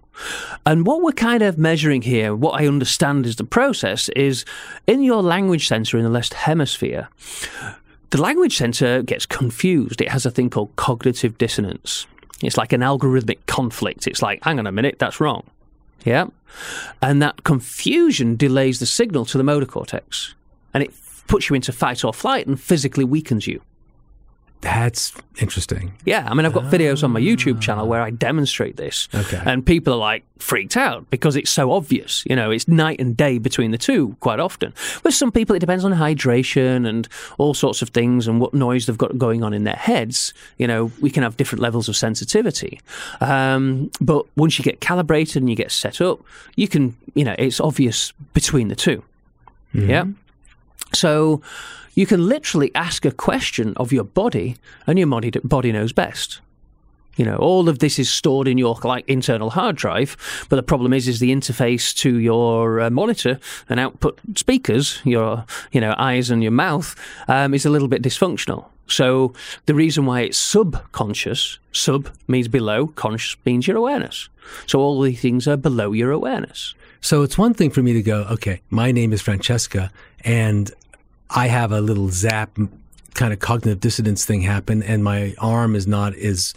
And what we're kind of measuring here, what I understand is the process, is in your language center in the left hemisphere, the language center gets confused. It has a thing called cognitive dissonance. It's like an algorithmic conflict. It's like, hang on a minute, that's wrong. Yeah? And that confusion delays the signal to the motor cortex. And it puts you into fight or flight and physically weakens you. That's interesting. Yeah, I mean, I've got videos on my YouTube channel where I demonstrate this, okay. and people are like freaked out because it's so obvious. You know, it's night and day between the two quite often. With some people, it depends on hydration and all sorts of things and what noise they've got going on in their heads. You know, we can have different levels of sensitivity. Um, but once you get calibrated and you get set up, you can, you know, it's obvious between the 2 mm-hmm. Yeah. So you can literally ask a question of your body, and your body, body knows best. You know, all of this is stored in your like internal hard drive, but the problem is, is the interface to your uh, monitor and output speakers, your you know eyes and your mouth, um, is a little bit dysfunctional. So the reason why it's subconscious, sub means below, conscious means your awareness. So all these things are below your awareness. So it's one thing for me to go, okay, my name is Francesca, and I have a little zap kind of cognitive dissonance thing happen, and my arm is not as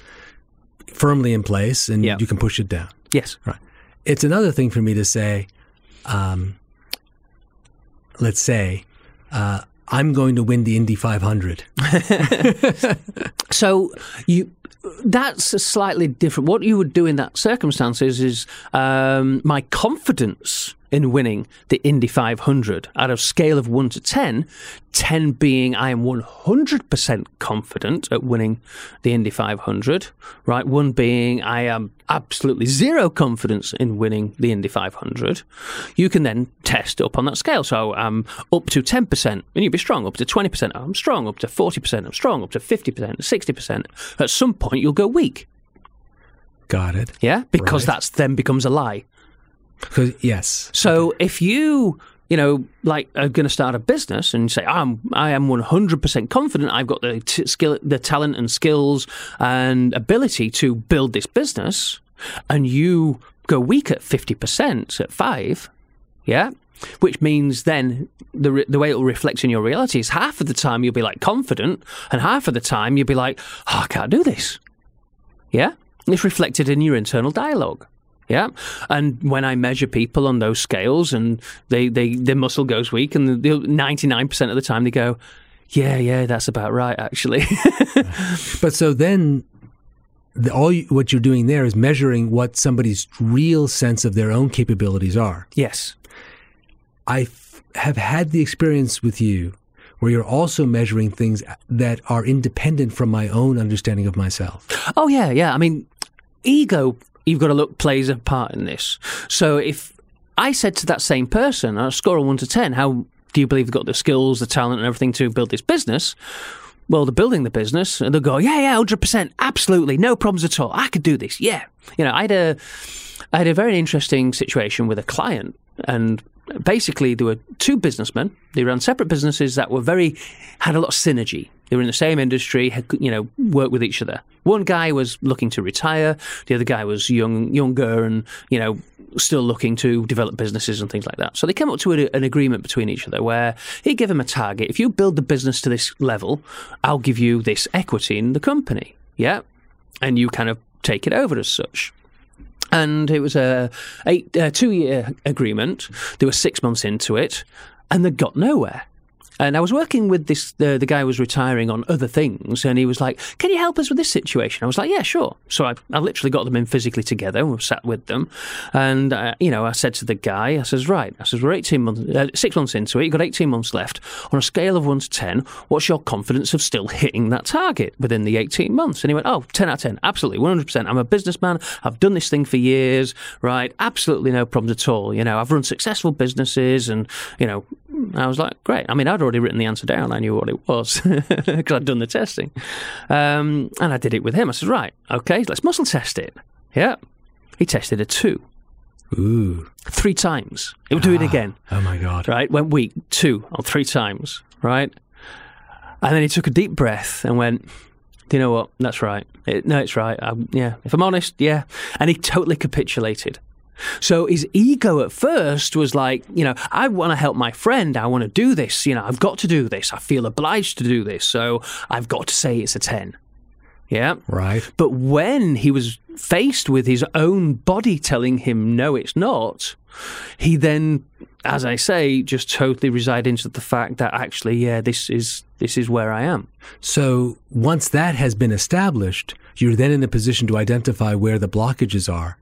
firmly in place, and Yeah. you can push it down. Yes. Right. It's another thing for me to say, um, let's say, uh, I'm going to win the Indy 500. So you that's a slightly different. What you would do in that circumstances is um, my confidence in winning the Indy 500 out of scale of one to 10, 10 being I am 100% confident at winning the Indy 500, right? One being I am absolutely zero confidence in winning the Indy 500. You can then test up on that scale. So I'm up to 10%, and you'd be strong, up to 20%, I'm strong, up to 40%, I'm strong, up to 50%, 60%. At some point, you'll go weak. Got it. Yeah, because Right. that's then becomes a lie. Yes. So if you, you know, like are going to start a business and say, I'm, I am 100% confident I've got the t- skill, the talent and skills and ability to build this business, and you go weak at 50% at five, yeah, which means then the re- the way it will reflect in your reality is half of the time you'll be like confident, and half of the time you'll be like, oh, I can't do this. Yeah, it's reflected in your internal dialogue. Yeah, and when I measure people on those scales, and they, they their muscle goes weak, and ninety nine percent of the time they go, yeah, yeah, that's about right, actually. But so then, the, all you, what you're doing there is measuring what somebody's real sense of their own capabilities are. yes, I f- have had the experience with you where you're also measuring things that are independent from my own understanding of myself. Oh yeah, yeah. I mean, ego. You've got to look plays a part in this. So if I said to that same person, on a score of one to ten, how do you believe they've got the skills, the talent, and everything to build this business? Well, they're building the business, and they'll go, yeah, yeah, hundred percent, absolutely, no problems at all. I could do this. Yeah, you know, I had a, I had a very interesting situation with a client, and basically there were two businessmen. They ran separate businesses that were very had a lot of synergy. They were in the same industry, had, you know, worked with each other. One guy was looking to retire. The other guy was young, younger, and you know, still looking to develop businesses and things like that. So they came up to a, an agreement between each other where he gave him a target. If you build the business to this level, I'll give you this equity in the company. Yeah, and you kind of take it over as such and it was a eight uh, two year agreement. They were six months into it, and they got nowhere. And I was working with this the the guy who was retiring on other things, and he was like, "Can you help us with this situation?" I was like, "Yeah, sure." So I, I literally got them in physically together. and We sat with them, and uh, you know, I said to the guy, "I says, right, I says, we're eighteen months, uh, six months into it. You've got eighteen months left. On a scale of one to ten, what's your confidence of still hitting that target within the eighteen months?" And he went, "Oh, 10 out of ten, absolutely, one hundred percent. I'm a businessman. I've done this thing for years, right? Absolutely no problems at all. You know, I've run successful businesses, and you know." I was like, great. I mean, I'd already written the answer down. I knew what it was because I'd done the testing. Um, and I did it with him. I said, right, okay, let's muscle test it. Yeah. He tested a two, Ooh. three times. He'll do it again, Oh my God. right? Went weak, two, or three times, right? And then he took a deep breath and went, do you know what? That's right. It, no, it's right. I, yeah. If I'm honest, yeah. And he totally capitulated. So his ego at first was like, you know, I want to help my friend. I want to do this. You know, I've got to do this. I feel obliged to do this. So I've got to say it's a 10. Yeah. Right. But when he was faced with his own body telling him, no, it's not, he then, as I say, just totally resided into the fact that actually, yeah, this is, this is where I am. So once that has been established, you're then in a position to identify where the blockages are.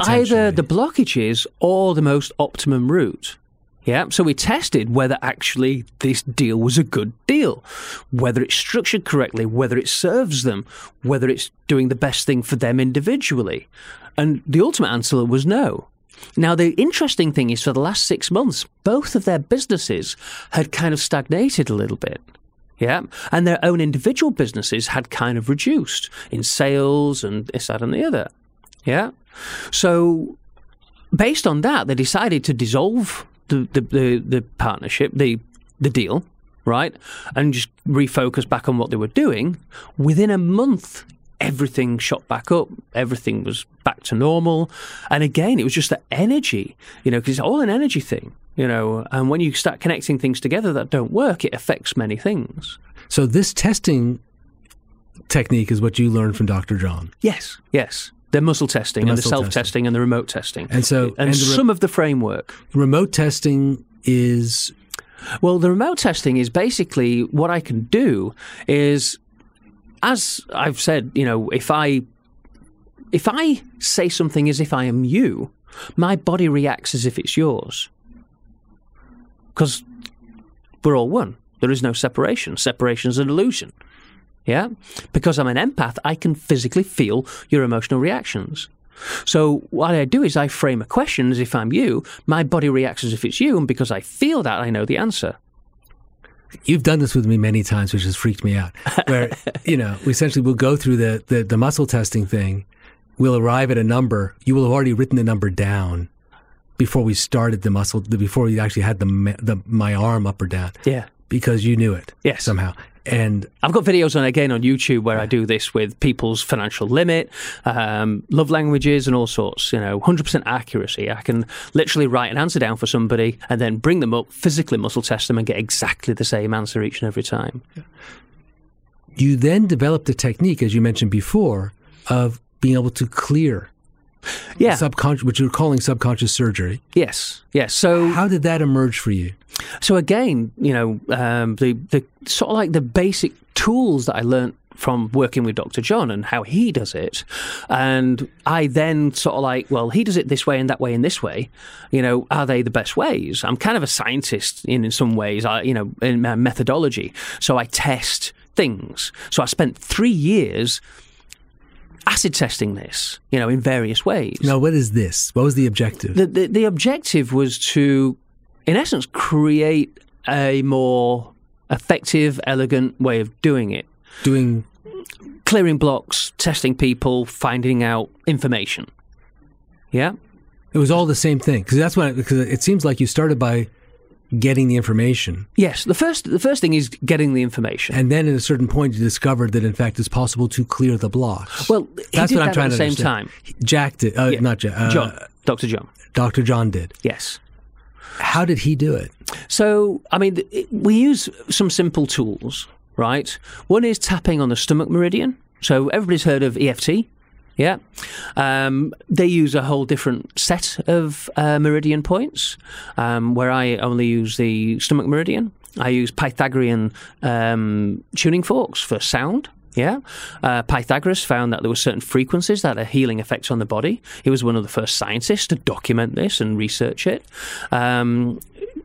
Either the blockages or the most optimum route. Yeah, so we tested whether actually this deal was a good deal, whether it's structured correctly, whether it serves them, whether it's doing the best thing for them individually. And the ultimate answer was no. Now, the interesting thing is for the last six months, both of their businesses had kind of stagnated a little bit. Yeah. And their own individual businesses had kind of reduced in sales and this, that, and the other. Yeah. So based on that, they decided to dissolve the, the, the, the partnership, the, the deal, right? And just refocus back on what they were doing. Within a month, everything shot back up. Everything was back to normal. And again, it was just the energy, you know, because it's all an energy thing, you know. And when you start connecting things together that don't work, it affects many things. So this testing technique is what you learned from Dr. John. Yes, yes. The muscle testing The and the self testing. and the remote testing. And so and, and the re- some of the framework. remote testing is Well, the remote testing is basically what I can do is, as I've said, you know, if I if I say something as if I am you, my body reacts as if it's yours, because we're all one. There is no separation. Separation is an illusion. Yeah, because I'm an empath, I can physically feel your emotional reactions. So what I do is I frame a question as if I'm you. My body reacts as if it's you, and because I feel that, I know the answer. you've done this with me many times, which has freaked me out. Where you know, we essentially we'll go through the, the the muscle testing thing. We'll arrive at a number. You will have already written the number down before we started the muscle. Before we actually had the the my arm up or down. Yeah. because you knew it. Yes. somehow. And I've got videos on again on YouTube where I do this with people's financial limit, um, love languages, and all sorts. You know, 100% accuracy. I can literally write an answer down for somebody and then bring them up, physically muscle test them, and get exactly the same answer each and every time. you then developed a technique, as you mentioned before, of being able to clear Yeah. subconscious, which you're calling subconscious surgery. yes. Yes. So How did that emerge for you? So again, you know, um, the the sort of like the basic tools that I learnt from working with Dr. John and how he does it, and I then sort of like, well, he does it this way and that way and this way. You know, are they the best ways? I'm kind of a scientist in, in some ways. I, you know, in my methodology, so I test things. So I spent three years acid testing this, you know, in various ways. Now, what is this? What was the objective? The, the, the objective was to, in essence, create a more effective, elegant way of doing it. Doing Clearing blocks, testing people, finding out information. Yeah? it was all the same thing because that's what because it seems like you started by getting the information, Yes. The first, the first thing is getting the information. and then at a certain point you discovered that in fact it's possible to clear the blocks. well, he that's did what I'm that trying at the to same understand. time. Jack did, uh, Yeah. not Jack. Uh, John, Dr. John. Dr. John did. Yes. How did he do it? So, I mean, we use some simple tools, right? One is tapping on the stomach meridian. So, everybody's heard of EFT. Yeah. Um, they use a whole different set of uh, meridian points, um, where I only use the stomach meridian. I use Pythagorean um, tuning forks for sound. Yeah. Uh, Pythagoras found that there were certain frequencies that had healing effects on the body. He was one of the first scientists to document this and research it. Um,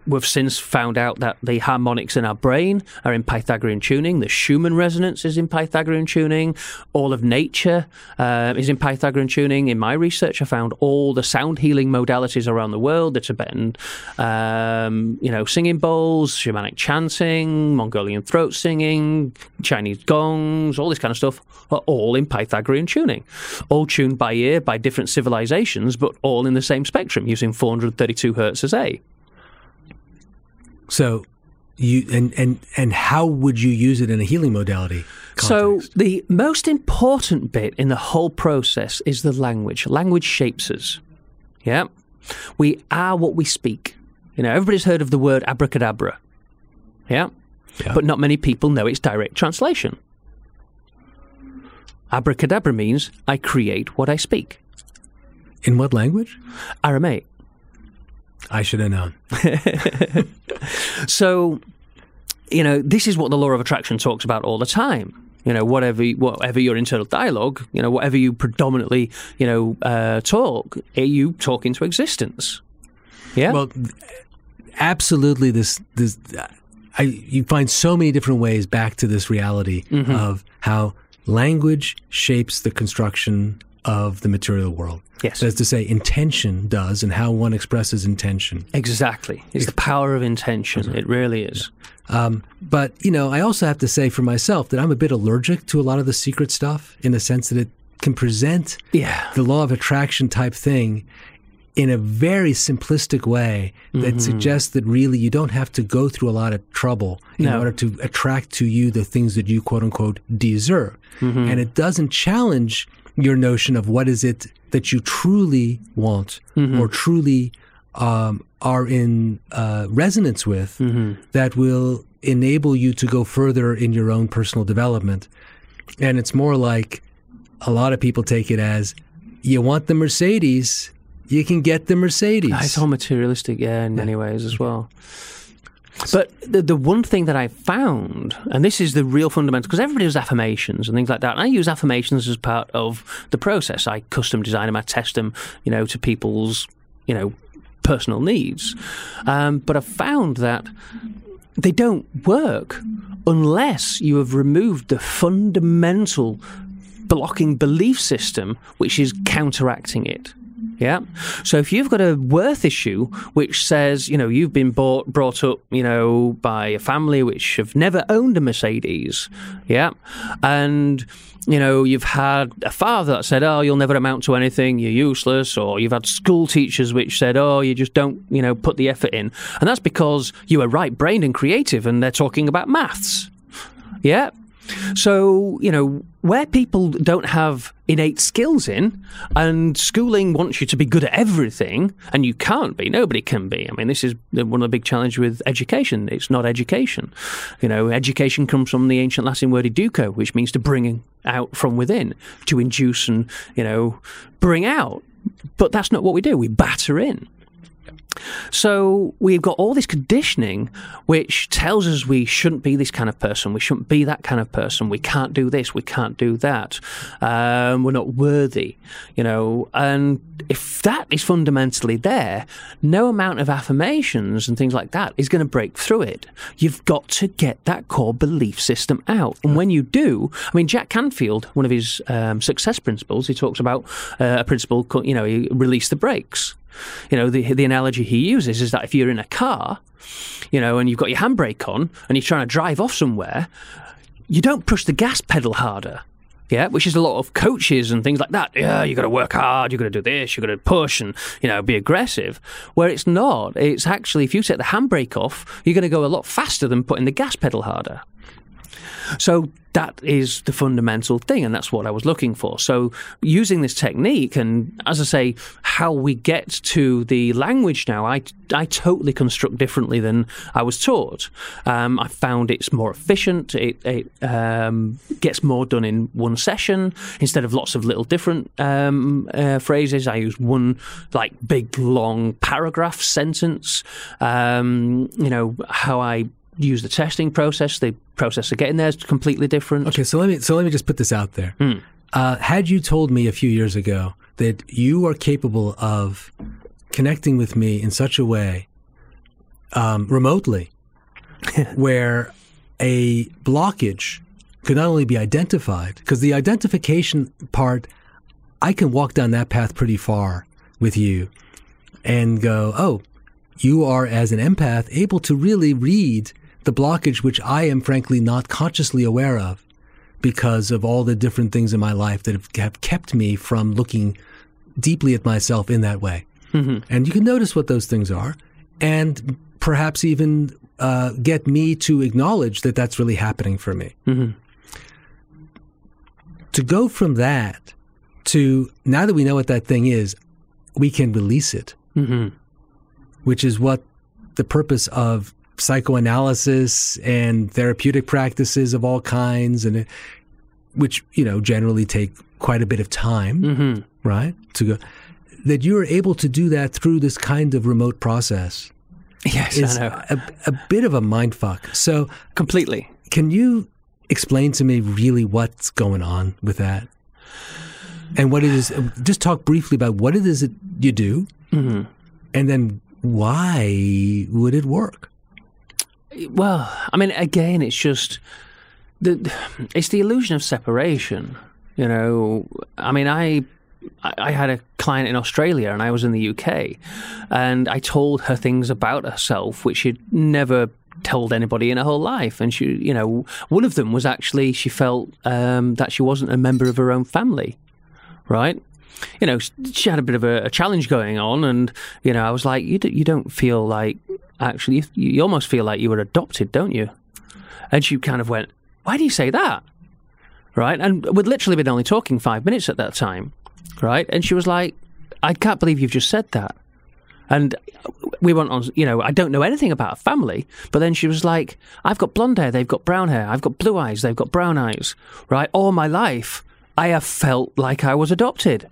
we've since found out that the harmonics in our brain are in Pythagorean tuning. The Schumann resonance is in Pythagorean tuning. All of nature uh, is in Pythagorean tuning. In my research, I found all the sound healing modalities around the world: the Tibetan, um, you know, singing bowls, shamanic chanting, Mongolian throat singing, Chinese gongs, all this kind of stuff are all in Pythagorean tuning, all tuned by ear by different civilizations, but all in the same spectrum using 432 hertz as A. So, you and and and how would you use it in a healing modality? So the most important bit in the whole process is the language. Language shapes us. Yeah. We are what we speak. You know, everybody's heard of the word abracadabra. Yeah. Yeah. But not many people know its direct translation. Abracadabra means I create what I speak. in what language? Aramaic. I should have known. So, you know, this is what the law of attraction talks about all the time. You know, whatever whatever your internal dialogue, you know, whatever you predominantly, you know, uh, talk, eh, you talk into existence. Yeah. Well, absolutely. This this I you find so many different ways back to this reality Mm-hmm. of how language shapes the construction of the material world. Yes. That is to say, intention does and how one expresses intention. Exactly. It's the power of intention. It really is. Um, but, you know, I also have to say for myself that I'm a bit allergic to a lot of the secret stuff in the sense that it can present Yeah. the law of attraction type thing in a very simplistic way that Mm-hmm. suggests that really you don't have to go through a lot of trouble in No. order to attract to you the things that you quote unquote deserve. Mm-hmm. And it doesn't challenge your notion of what is it that you truly want Mm-hmm. or truly um, are in uh, resonance with Mm-hmm. that will enable you to go further in your own personal development. And it's more like a lot of people take it as you want the Mercedes, you can get the Mercedes. It's all materialistic, yeah, in many ways as well. But the, the one thing that I found, and this is the real fundamental, because everybody does affirmations and things like that. And I use affirmations as part of the process. I custom design them, I test them, you know, to people's, you know, personal needs. Um, but I've found that they don't work unless you have removed the fundamental blocking belief system which is counteracting it. Yeah. So if you've got a worth issue which says, you know, you've been bought, brought up, you know, by a family which have never owned a Mercedes, yeah, and you know, you've had a father that said, "Oh, you'll never amount to anything. You're useless," or you've had school teachers which said, "Oh, you just don't, you know, put the effort in," and that's because you are right-brained and creative, and they're talking about maths. Yeah. So, you know, where people don't have innate skills in, and schooling wants you to be good at everything, and you can't be, nobody can be. I mean, this is one of the big challenges with education. It's not education. You know, education comes from the ancient Latin word educo, which means to bring out from within, to induce and, you know, bring out. But that's not what we do. We batter in. So we've got all this conditioning which tells us we shouldn't be this kind of person, we shouldn't be that kind of person, we can't do this, we can't do that, um, we're not worthy, you know. And if that is fundamentally there, no amount of affirmations and things like that is going to break through it. You've got to get that core belief system out. And when you do, I mean, Jack Canfield, one of his um, success principles, he talks about uh, a principle, called, you know, he release the brakes. You know, the the analogy he uses is that if you're in a car, you know, and you've got your handbrake on and you're trying to drive off somewhere, you don't push the gas pedal harder. Yeah, which is a lot of coaches and things like that. Yeah, you got to work hard. You got to do this. You got to push and you know be aggressive. Where it's not. It's actually if you take the handbrake off, you're going to go a lot faster than putting the gas pedal harder. So that is the fundamental thing, and that's what I was looking for. So using this technique, and as I say, how we get to the language now, I, I totally construct differently than I was taught. Um, I found it's more efficient. It, it um, gets more done in one session instead of lots of little different um, uh, phrases. I use one like big long paragraph sentence. Um, you know how I use the testing process. The process of getting there is completely different. Okay, so let me so let me just put this out there. Hmm. Uh, had you told me a few years ago that you are capable of connecting with me in such a way, um, remotely, where a blockage could not only be identified, because the identification part, I can walk down that path pretty far with you, and go, oh, you are as an empath able to really read the blockage which I am frankly not consciously aware of because of all the different things in my life that have, kept me from looking deeply at myself in that way. Mm-hmm. And you can notice what those things are and perhaps even uh, get me to acknowledge that that's really happening for me. Mm-hmm. To go from that to now that we know what that thing is, we can release it mm-hmm. which is what the purpose of psychoanalysis and therapeutic practices of all kinds and it, which you know generally take quite a bit of time mm-hmm. right to go that you are able to do that through this kind of remote process. Yes, is I know. a, a bit of a mind fuck. So Completely. can you explain to me really what's going on with that? And what it is just talk briefly about what it is that you do mm-hmm. and then why would it work Well, I mean, again, it's just the it's the illusion of separation. You know, I mean, I I, had a client in Australia and I was in the UK, and I told her things about herself which she'd never told anybody in her whole life. And she, you know, one of them was actually she felt um, that she wasn't a member of her own family, right? You know, she had a bit of a, a challenge going on, and you know, I was like, you, do, you don't feel like actually, you, almost feel like you were adopted, don't you? And she kind of went, why do you say that? Right? And we'd literally been only talking five minutes at that time, right? And she was like, I can't believe you've just said that. And we went on, you know, I don't know anything about a family, but then she was like, I've got blonde hair, they've got brown hair, I've got blue eyes, they've got brown eyes, right? All my life, I have felt like I was adopted.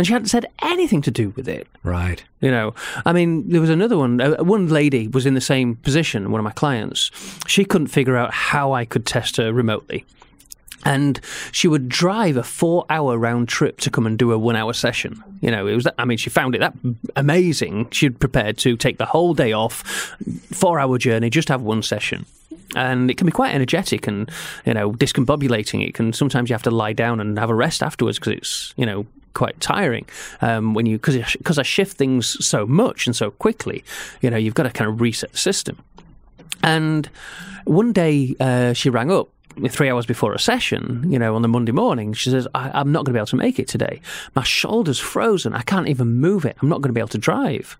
And she hadn't said anything to do with it. Right. You know, I mean, there was another one. Uh, one lady was in the same position, one of my clients. She couldn't figure out how I could test her remotely. And she would drive a four hour round trip to come and do a one hour session. You know, it was, that, I mean, she found it that amazing. She'd prepared to take the whole day off, four hour journey, just have one session. And it can be quite energetic and, you know, discombobulating. It can, sometimes you have to lie down and have a rest afterwards because it's, you know, quite tiring um, when you because because I shift things so much and so quickly. You know, you've got to kind of reset the system. And one day uh, she rang up three hours before a session, you know, on the Monday morning, she says, I- am not going to be able to make it today. My shoulder's frozen. I can't even move it. I'm not going to be able to drive.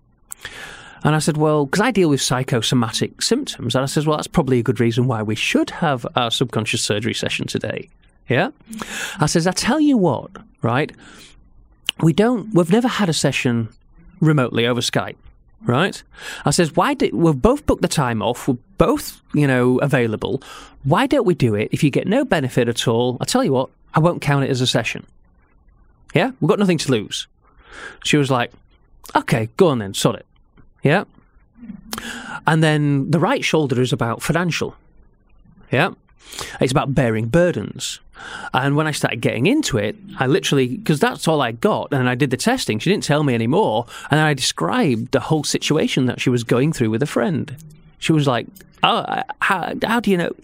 And I said, well, because I deal with psychosomatic symptoms. And I said, well, that's probably a good reason why we should have our subconscious surgery session today. Yeah. I says, I tell you what, right? We don't, we've never had a session remotely over Skype right? I says, why did we've both booked the time off, we're both, you know, available. Why don't we do it if you get no benefit at all? I tell you what, I won't count it as a session. Yeah, we've got nothing to lose. She was like, okay, go on then, sod it. Yeah. And then the right shoulder is about financial. Yeah. It's about bearing burdens. And when I started getting into it, I literally, because that's all I got, and I did the testing. She didn't tell me anymore. And I described the whole situation that she was going through with a friend. She was like, oh, how, how do you know?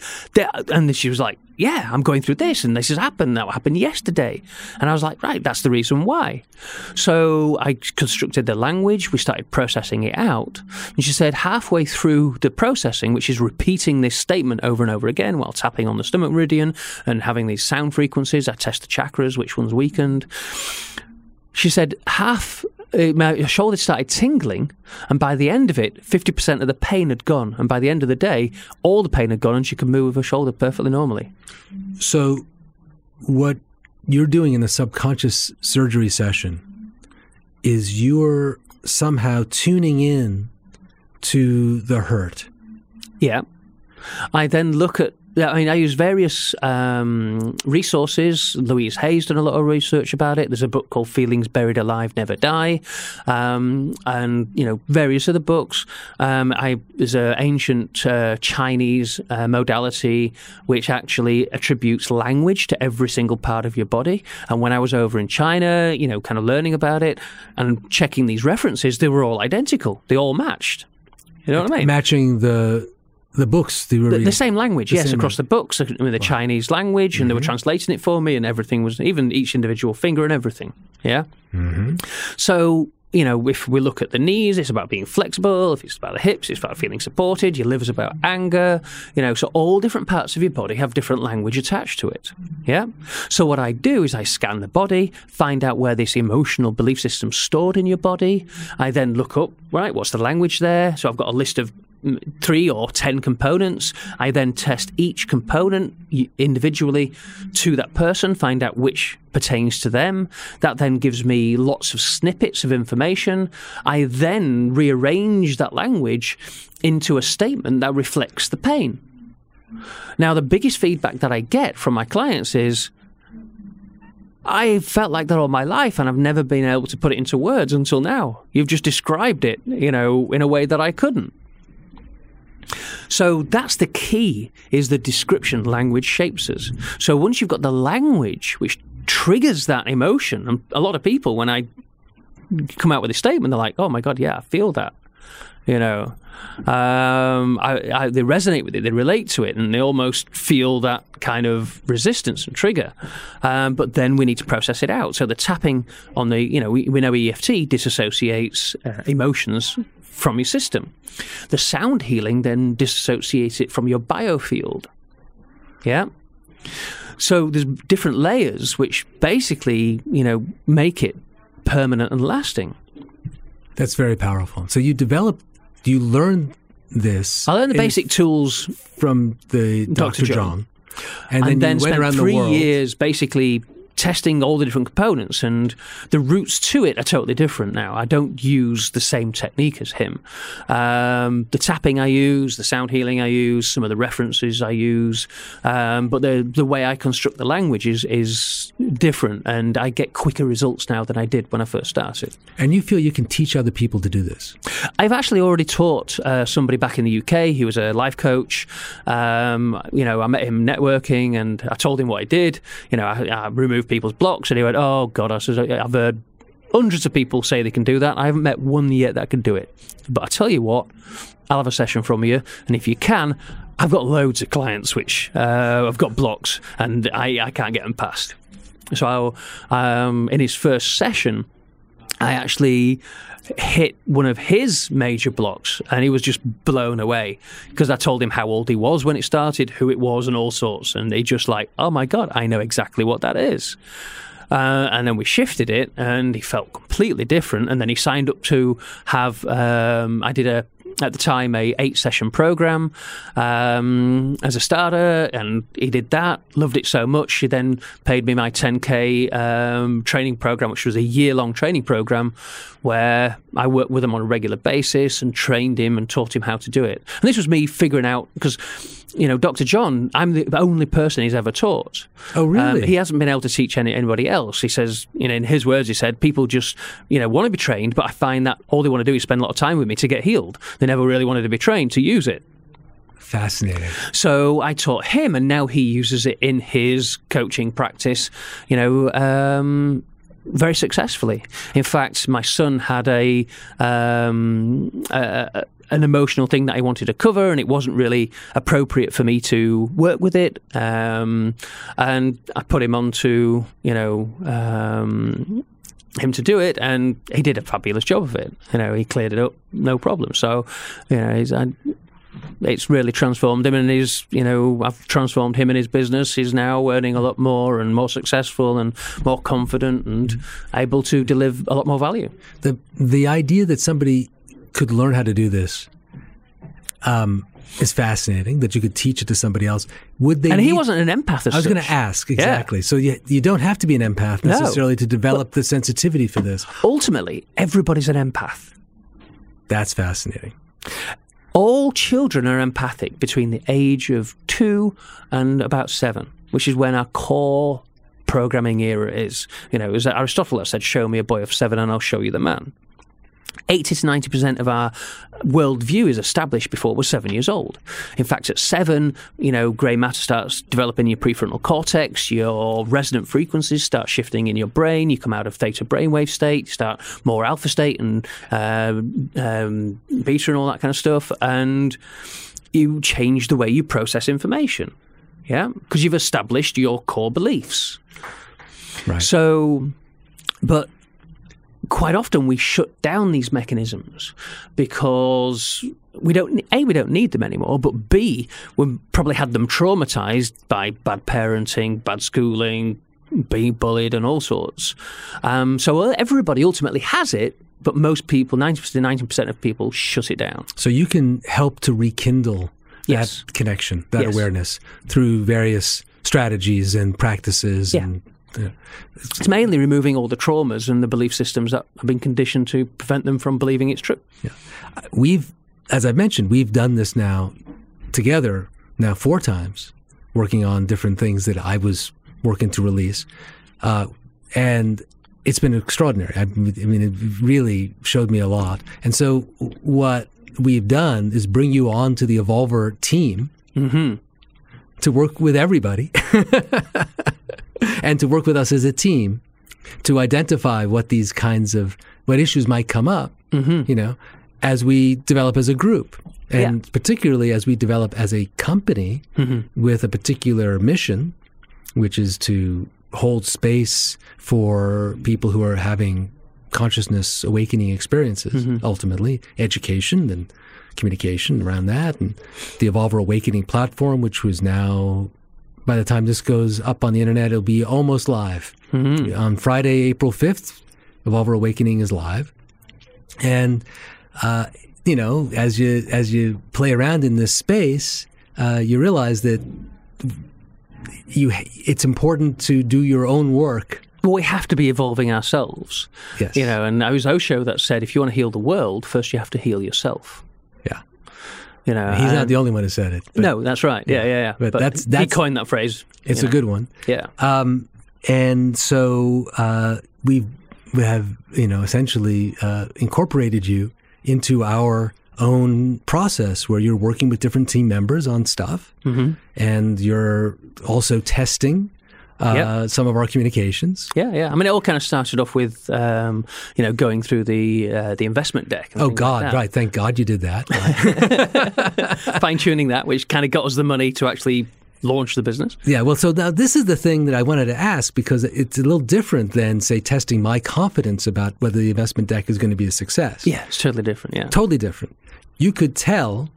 And she was like, yeah, I'm going through this, and this has happened. That happened yesterday. And I was like, right, that's the reason why. So I constructed the language. We started processing it out. And she said, halfway through the processing, which is repeating this statement over and over again while tapping on the stomach meridian and having these sound frequencies, I test the chakras, which one's weakened. She said, half uh, my shoulder started tingling, and by the end of it, 50% of the pain had gone. And by the end of the day, all the pain had gone, and she could move her shoulder perfectly normally. So, what you're doing in the subconscious surgery session is you're somehow tuning in to the hurt. Yeah. I then look at I mean, I use various um, resources. Louise Hay's done a lot of research about it. There's a book called Feelings Buried Alive Never Die, um, and you know various other books. Um, I there's an ancient uh, Chinese uh, modality which actually attributes language to every single part of your body. And when I was over in China, you know, kind of learning about it and checking these references, they were all identical. They all matched. You know what I mean? Matching the the books, the, the same language, the yes, across the books, with the wow. Chinese language, and mm-hmm. they were mm-hmm. translating it for me, and everything was even each individual finger and everything. Yeah. Mm-hmm. So you know, if we look at the knees, it's about being flexible. If it's about the hips, it's about feeling supported. Your liver's about anger. You know, so all different parts of your body have different language attached to it. Yeah. So what I do is I scan the body, find out where this emotional belief system's stored in your body. I then look up, right, what's the language there? So I've got a list of three or ten components. I then test each component individually to that person, find out which pertains to them. That then gives me lots of snippets of information. I then rearrange that language into a statement that reflects the pain. Now, the biggest feedback that I get from my clients is, I felt like that all my life and I've never been able to put it into words until now. You've just described it, you know, in a way that I couldn't. So that's the key is the description language shapes us. So once you've got the language which triggers that emotion, and a lot of people when I come out with a statement, they're like, "Oh my god, yeah, I feel that." You know, um, I, I, they resonate with it, they relate to it, and they almost feel that kind of resistance and trigger. Um, but then we need to process it out. So the tapping on the, you know, we, we know EFT disassociates uh, emotions from your system. The sound healing then disassociates it from your biofield. Yeah. So there's different layers which basically, you know, make it permanent and lasting. That's very powerful. So you develop, you learn this. I learned the basic tools from the Dr. Dr. John. John. And then, and then you went spent around three the world. years basically testing all the different components and the routes to it are totally different now. I don't use the same technique as him. Um, the tapping I use, the sound healing I use, some of the references I use, um, but the the way I construct the language is is different, and I get quicker results now than I did when I first started. And you feel you can teach other people to do this. I've actually already taught uh, somebody back in the UK. He was a life coach. Um, you know, I met him networking, and I told him what I did. You know, I, I removed people's blocks, and he went, "Oh God!" I said, "I've heard hundreds of people say they can do that. I haven't met one yet that can do it. But I tell you what, I'll have a session from you, and if you can." I've got loads of clients which uh, I've got blocks and I, I can't get them past. So um, in his first session, I actually hit one of his major blocks and he was just blown away because I told him how old he was when it started, who it was, and all sorts. And he just like, oh my God, I know exactly what that is. Uh, and then we shifted it and he felt completely different. And then he signed up to have, um, I did a, at the time a eight session program um, as a starter, and he did that. Loved it so much. He then paid me my 10k um, training program, which was a year long training program, where I worked with him on a regular basis and trained him and taught him how to do it. And this was me figuring out because. You know, Dr. John, I'm the only person he's ever taught. Oh, really? Um, he hasn't been able to teach any, anybody else. He says, you know, in his words, he said, people just, you know, want to be trained, but I find that all they want to do is spend a lot of time with me to get healed. They never really wanted to be trained to use it. Fascinating. So I taught him, and now he uses it in his coaching practice. You know, um, very successfully. In fact, my son had a, um, a, an emotional thing that I wanted to cover, and it wasn't really appropriate for me to work with it. Um, and I put him onto, you know. Um, him to do it, and he did a fabulous job of it. You know, he cleared it up, no problem. So, you know, he's, I, it's really transformed him, and he's, you know, I've transformed him and his business. He's now earning a lot more and more successful and more confident and able to deliver a lot more value. The the idea that somebody could learn how to do this um, is fascinating. That you could teach it to somebody else. Would they? And he need- wasn't an empath. I was going to ask exactly. So you, you don't have to be an empath No. necessarily to develop the sensitivity for this. Ultimately, everybody's an empath. That's fascinating. All children are empathic between the age of two and about seven, which is when our core programming era is. You know, as Aristotle said, "Show me a boy of seven, and I'll show you the man." 80 to 90% of our worldview is established before we're seven years old. In fact, at seven, you know, grey matter starts developing your prefrontal cortex, your resonant frequencies start shifting in your brain, you come out of theta brainwave state, you start more alpha state and uh, um, beta and all that kind of stuff, and you change the way you process information. Yeah, because you've established your core beliefs. Right. So, but quite often we shut down these mechanisms because we don't a we don't need them anymore but b we probably had them traumatized by bad parenting bad schooling being bullied and all sorts um, so everybody ultimately has it but most people 90% to 90% of people shut it down So you can help to rekindle Yes. that connection, that Yes. awareness through various strategies and practices. Yeah. And, yeah. it's mainly removing all the traumas and the belief systems that have been conditioned to prevent them from believing it's true Yeah. We've, as I mentioned, we've done this now together now four times, working on different things that I was working to release, uh, and it's been extraordinary. I, I mean, it really showed me a lot. And so, what we've done is bring you on to the Evolver team to work with everybody, and to work with us as a team to identify what these kinds of what issues might come up. Mm-hmm. You know, as we develop as a group, and particularly as we develop as a company mm-hmm. with a particular mission, which is to hold space for people who are having consciousness awakening experiences, mm-hmm. ultimately, education and communication around that, and the Evolver Awakening platform, which was now, by the time this goes up on the internet, it'll be almost live. On Friday, April 5th, Evolver Awakening is live. And, uh, you know, as you, as you play around in this space, uh, you realize that you, it's important to do your own work. Well, we have to be evolving ourselves. Yes. You know, and it was Osho that said, if you want to heal the world, first you have to heal yourself. Yeah. You know, He's not the only one who said it. but no, that's right. Yeah, yeah, yeah. But that's- he coined that phrase. It's you a know. good one. Yeah. Um, and so uh, we we have you know essentially uh, incorporated you into our own process where you're working with different team members on stuff, Mm-hmm. and you're also testing uh, Yep. some of our communications. Yeah, yeah. I mean, it all kind of started off with, um, you know, going through the uh, the investment deck. Oh God! like right, thank God you did that. Right. Fine tuning that, which kind of got us the money to actually launch the business. yeah. Well, so now this is the thing that I wanted to ask because it's a little different than say testing my confidence about whether the investment deck is going to be a success. Yeah, it's totally different. Yeah. totally different. You could tell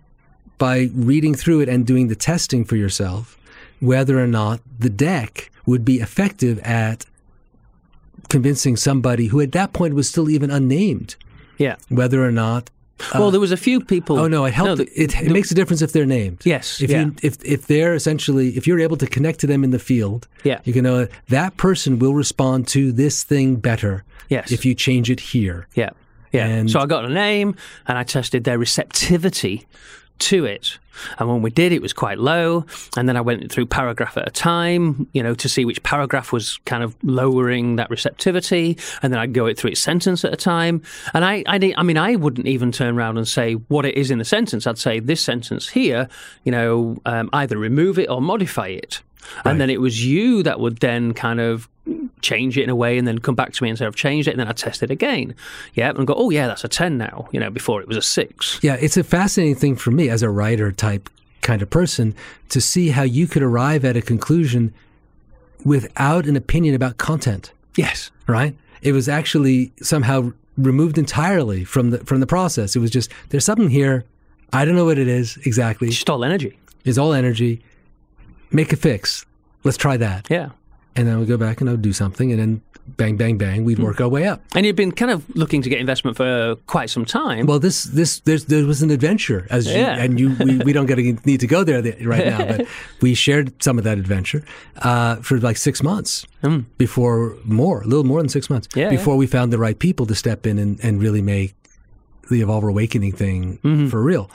by reading through it and doing the testing for yourself whether or not the deck would be effective at convincing somebody who at that point was still even unnamed Yeah. whether or not uh, well, there was a few people. oh no it helped the- it, it makes a difference if they're named Yes, if yeah. you if if they're essentially if you're able to connect to them in the field Yeah. you can know that person will respond to this thing better Yes. if you change it here Yeah. Yeah. And- so I got a name and I tested their receptivity to it. And when we did, it was quite low. And then I went through paragraph at a time, you know, to see which paragraph was kind of lowering that receptivity. And then I'd go it through each sentence at a time. And I, I, I mean, I wouldn't even turn around and say what it is in the sentence. I'd say this sentence here, you know, um, either remove it or modify it. And then it was you that would then kind of change it in a way and then come back to me and say, I've changed it. And then I'd test it again. Yeah. And go, oh, yeah, that's a 10 now. You know, before it was a six. Yeah, it's a fascinating thing for me as a writer type kind of person to see how you could arrive at a conclusion without an opinion about content, Yes. right? It was actually somehow removed entirely from the from the process. It was just there's something here. I don't know what it is exactly. It's just all energy. It's all energy. Make a fix. Let's try that. Yeah. And then we go back and I'll do something and then bang bang bang we'd work our way up. And you've been kind of looking to get investment for quite some time. Well, this this there's, there was an adventure, as you, and you we, we don't get to, need to go there right now, but we shared some of that adventure uh, for like six months before more, a little more than six months Hmm. Yeah, before we found the right people to step in and, and really make the Evolver Awakening thing Mm-hmm. for real.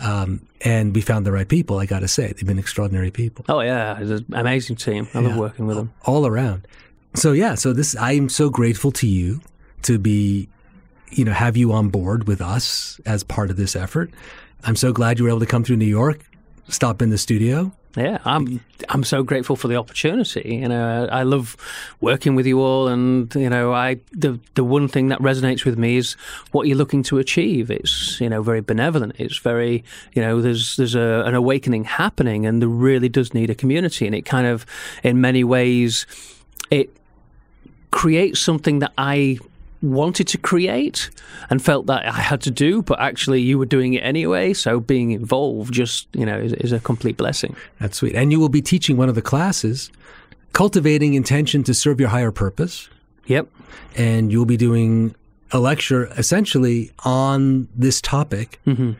Um, and we found the right people. I got to say, they've been extraordinary people oh, yeah. It's an amazing team. I love Yeah. working with them. all around. So yeah, so this I'm so grateful to you to be, you know, have you on board with us as part of this effort. I'm so glad you were able to come through New York, stop in the studio. Yeah, I'm I'm so grateful for the opportunity. You know, I love working with you all, and you know, I the the one thing that resonates with me is what you're looking to achieve. It's you know very benevolent. It's very you know there's there's a, an awakening happening, and there really does need a community, and it kind of in many ways it creates something that I wanted to create and felt that I had to do, but actually you were doing it anyway. So being involved just, you know, is, is a complete blessing. That's sweet. And you will be teaching one of the classes, cultivating intention to serve your higher purpose. Yep. And you'll be doing a lecture essentially on this topic, mm-hmm.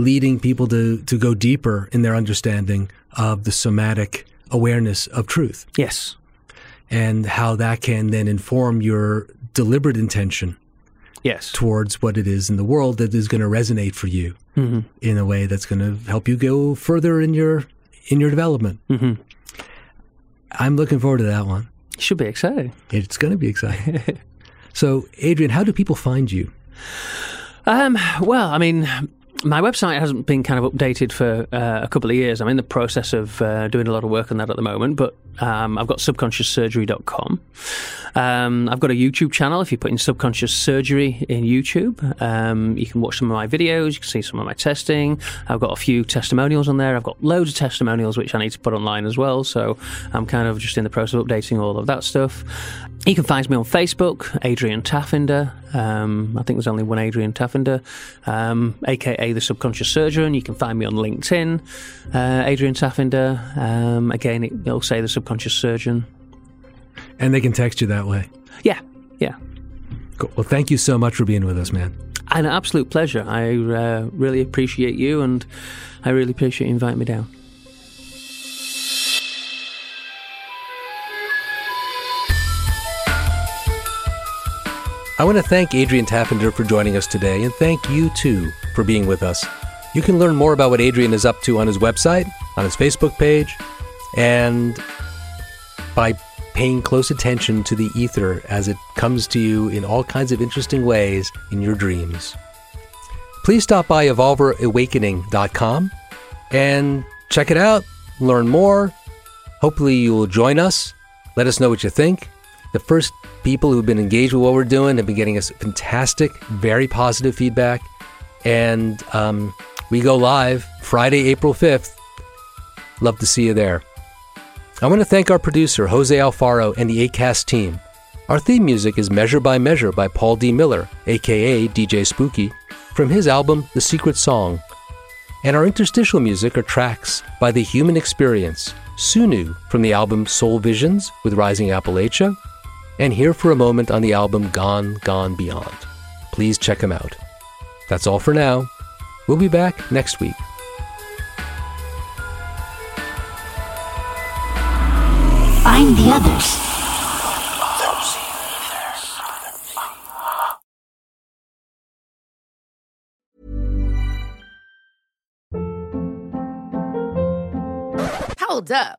leading people to, to go deeper in their understanding of the somatic awareness of truth. Yes. and how that can then inform your deliberate intention Yes. towards what it is in the world that is going to resonate for you in a way that's going to help you go further in your in your development. I'm looking forward to that one. you Should be exciting. It's going to be exciting. so, Adrian, how do people find you? Um, well, I mean, my website hasn't been kind of updated for uh, a couple of years. I'm in the process of uh, doing a lot of work on that at the moment, but um, I've got subconscioussurgery.com. Um, I've got a YouTube channel. If you put in subconscious surgery in YouTube, um, you can watch some of my videos. You can see some of my testing. I've got a few testimonials on there. I've got loads of testimonials which I need to put online as well. So I'm kind of just in the process of updating all of that stuff. You can find me on Facebook, Adrian Taffinder. Um, I think there's only one Adrian Taffinder, um, aka the Subconscious Surgeon. You can find me on LinkedIn, uh, Adrian Taffinder. Um, again, it, will say the Subconscious Surgeon. And they can text you that way. Yeah, yeah. Cool. Well, thank you so much for being with us, man. An absolute pleasure. I uh, really appreciate you, and I really appreciate you inviting me down. I want to thank Adrian Taffinder for joining us today, and thank you too for being with us. You can learn more about what Adrian is up to on his website, on his Facebook page, and by paying close attention to the ether as it comes to you in all kinds of interesting ways in your dreams. Please stop by evolverawakening.com and check it out, learn more. Hopefully, you will join us. Let us know what you think. The first people who've been engaged with what we're doing have been getting us fantastic, very positive feedback. And um, we go live Friday, April 5th. Love to see you there. I want to thank our producer, Jose Alfaro, and the ACAST team. Our theme music is Measure by Measure by Paul D. Miller, aka DJ Spooky, from his album The Secret Song. And our interstitial music are tracks by The Human Experience, Sunu from the album Soul Visions with Rising Appalachia, and Here for a Moment on the album Gone, Gone Beyond. Please check them out. That's all for now. We'll be back next week. Find the others. Hold up.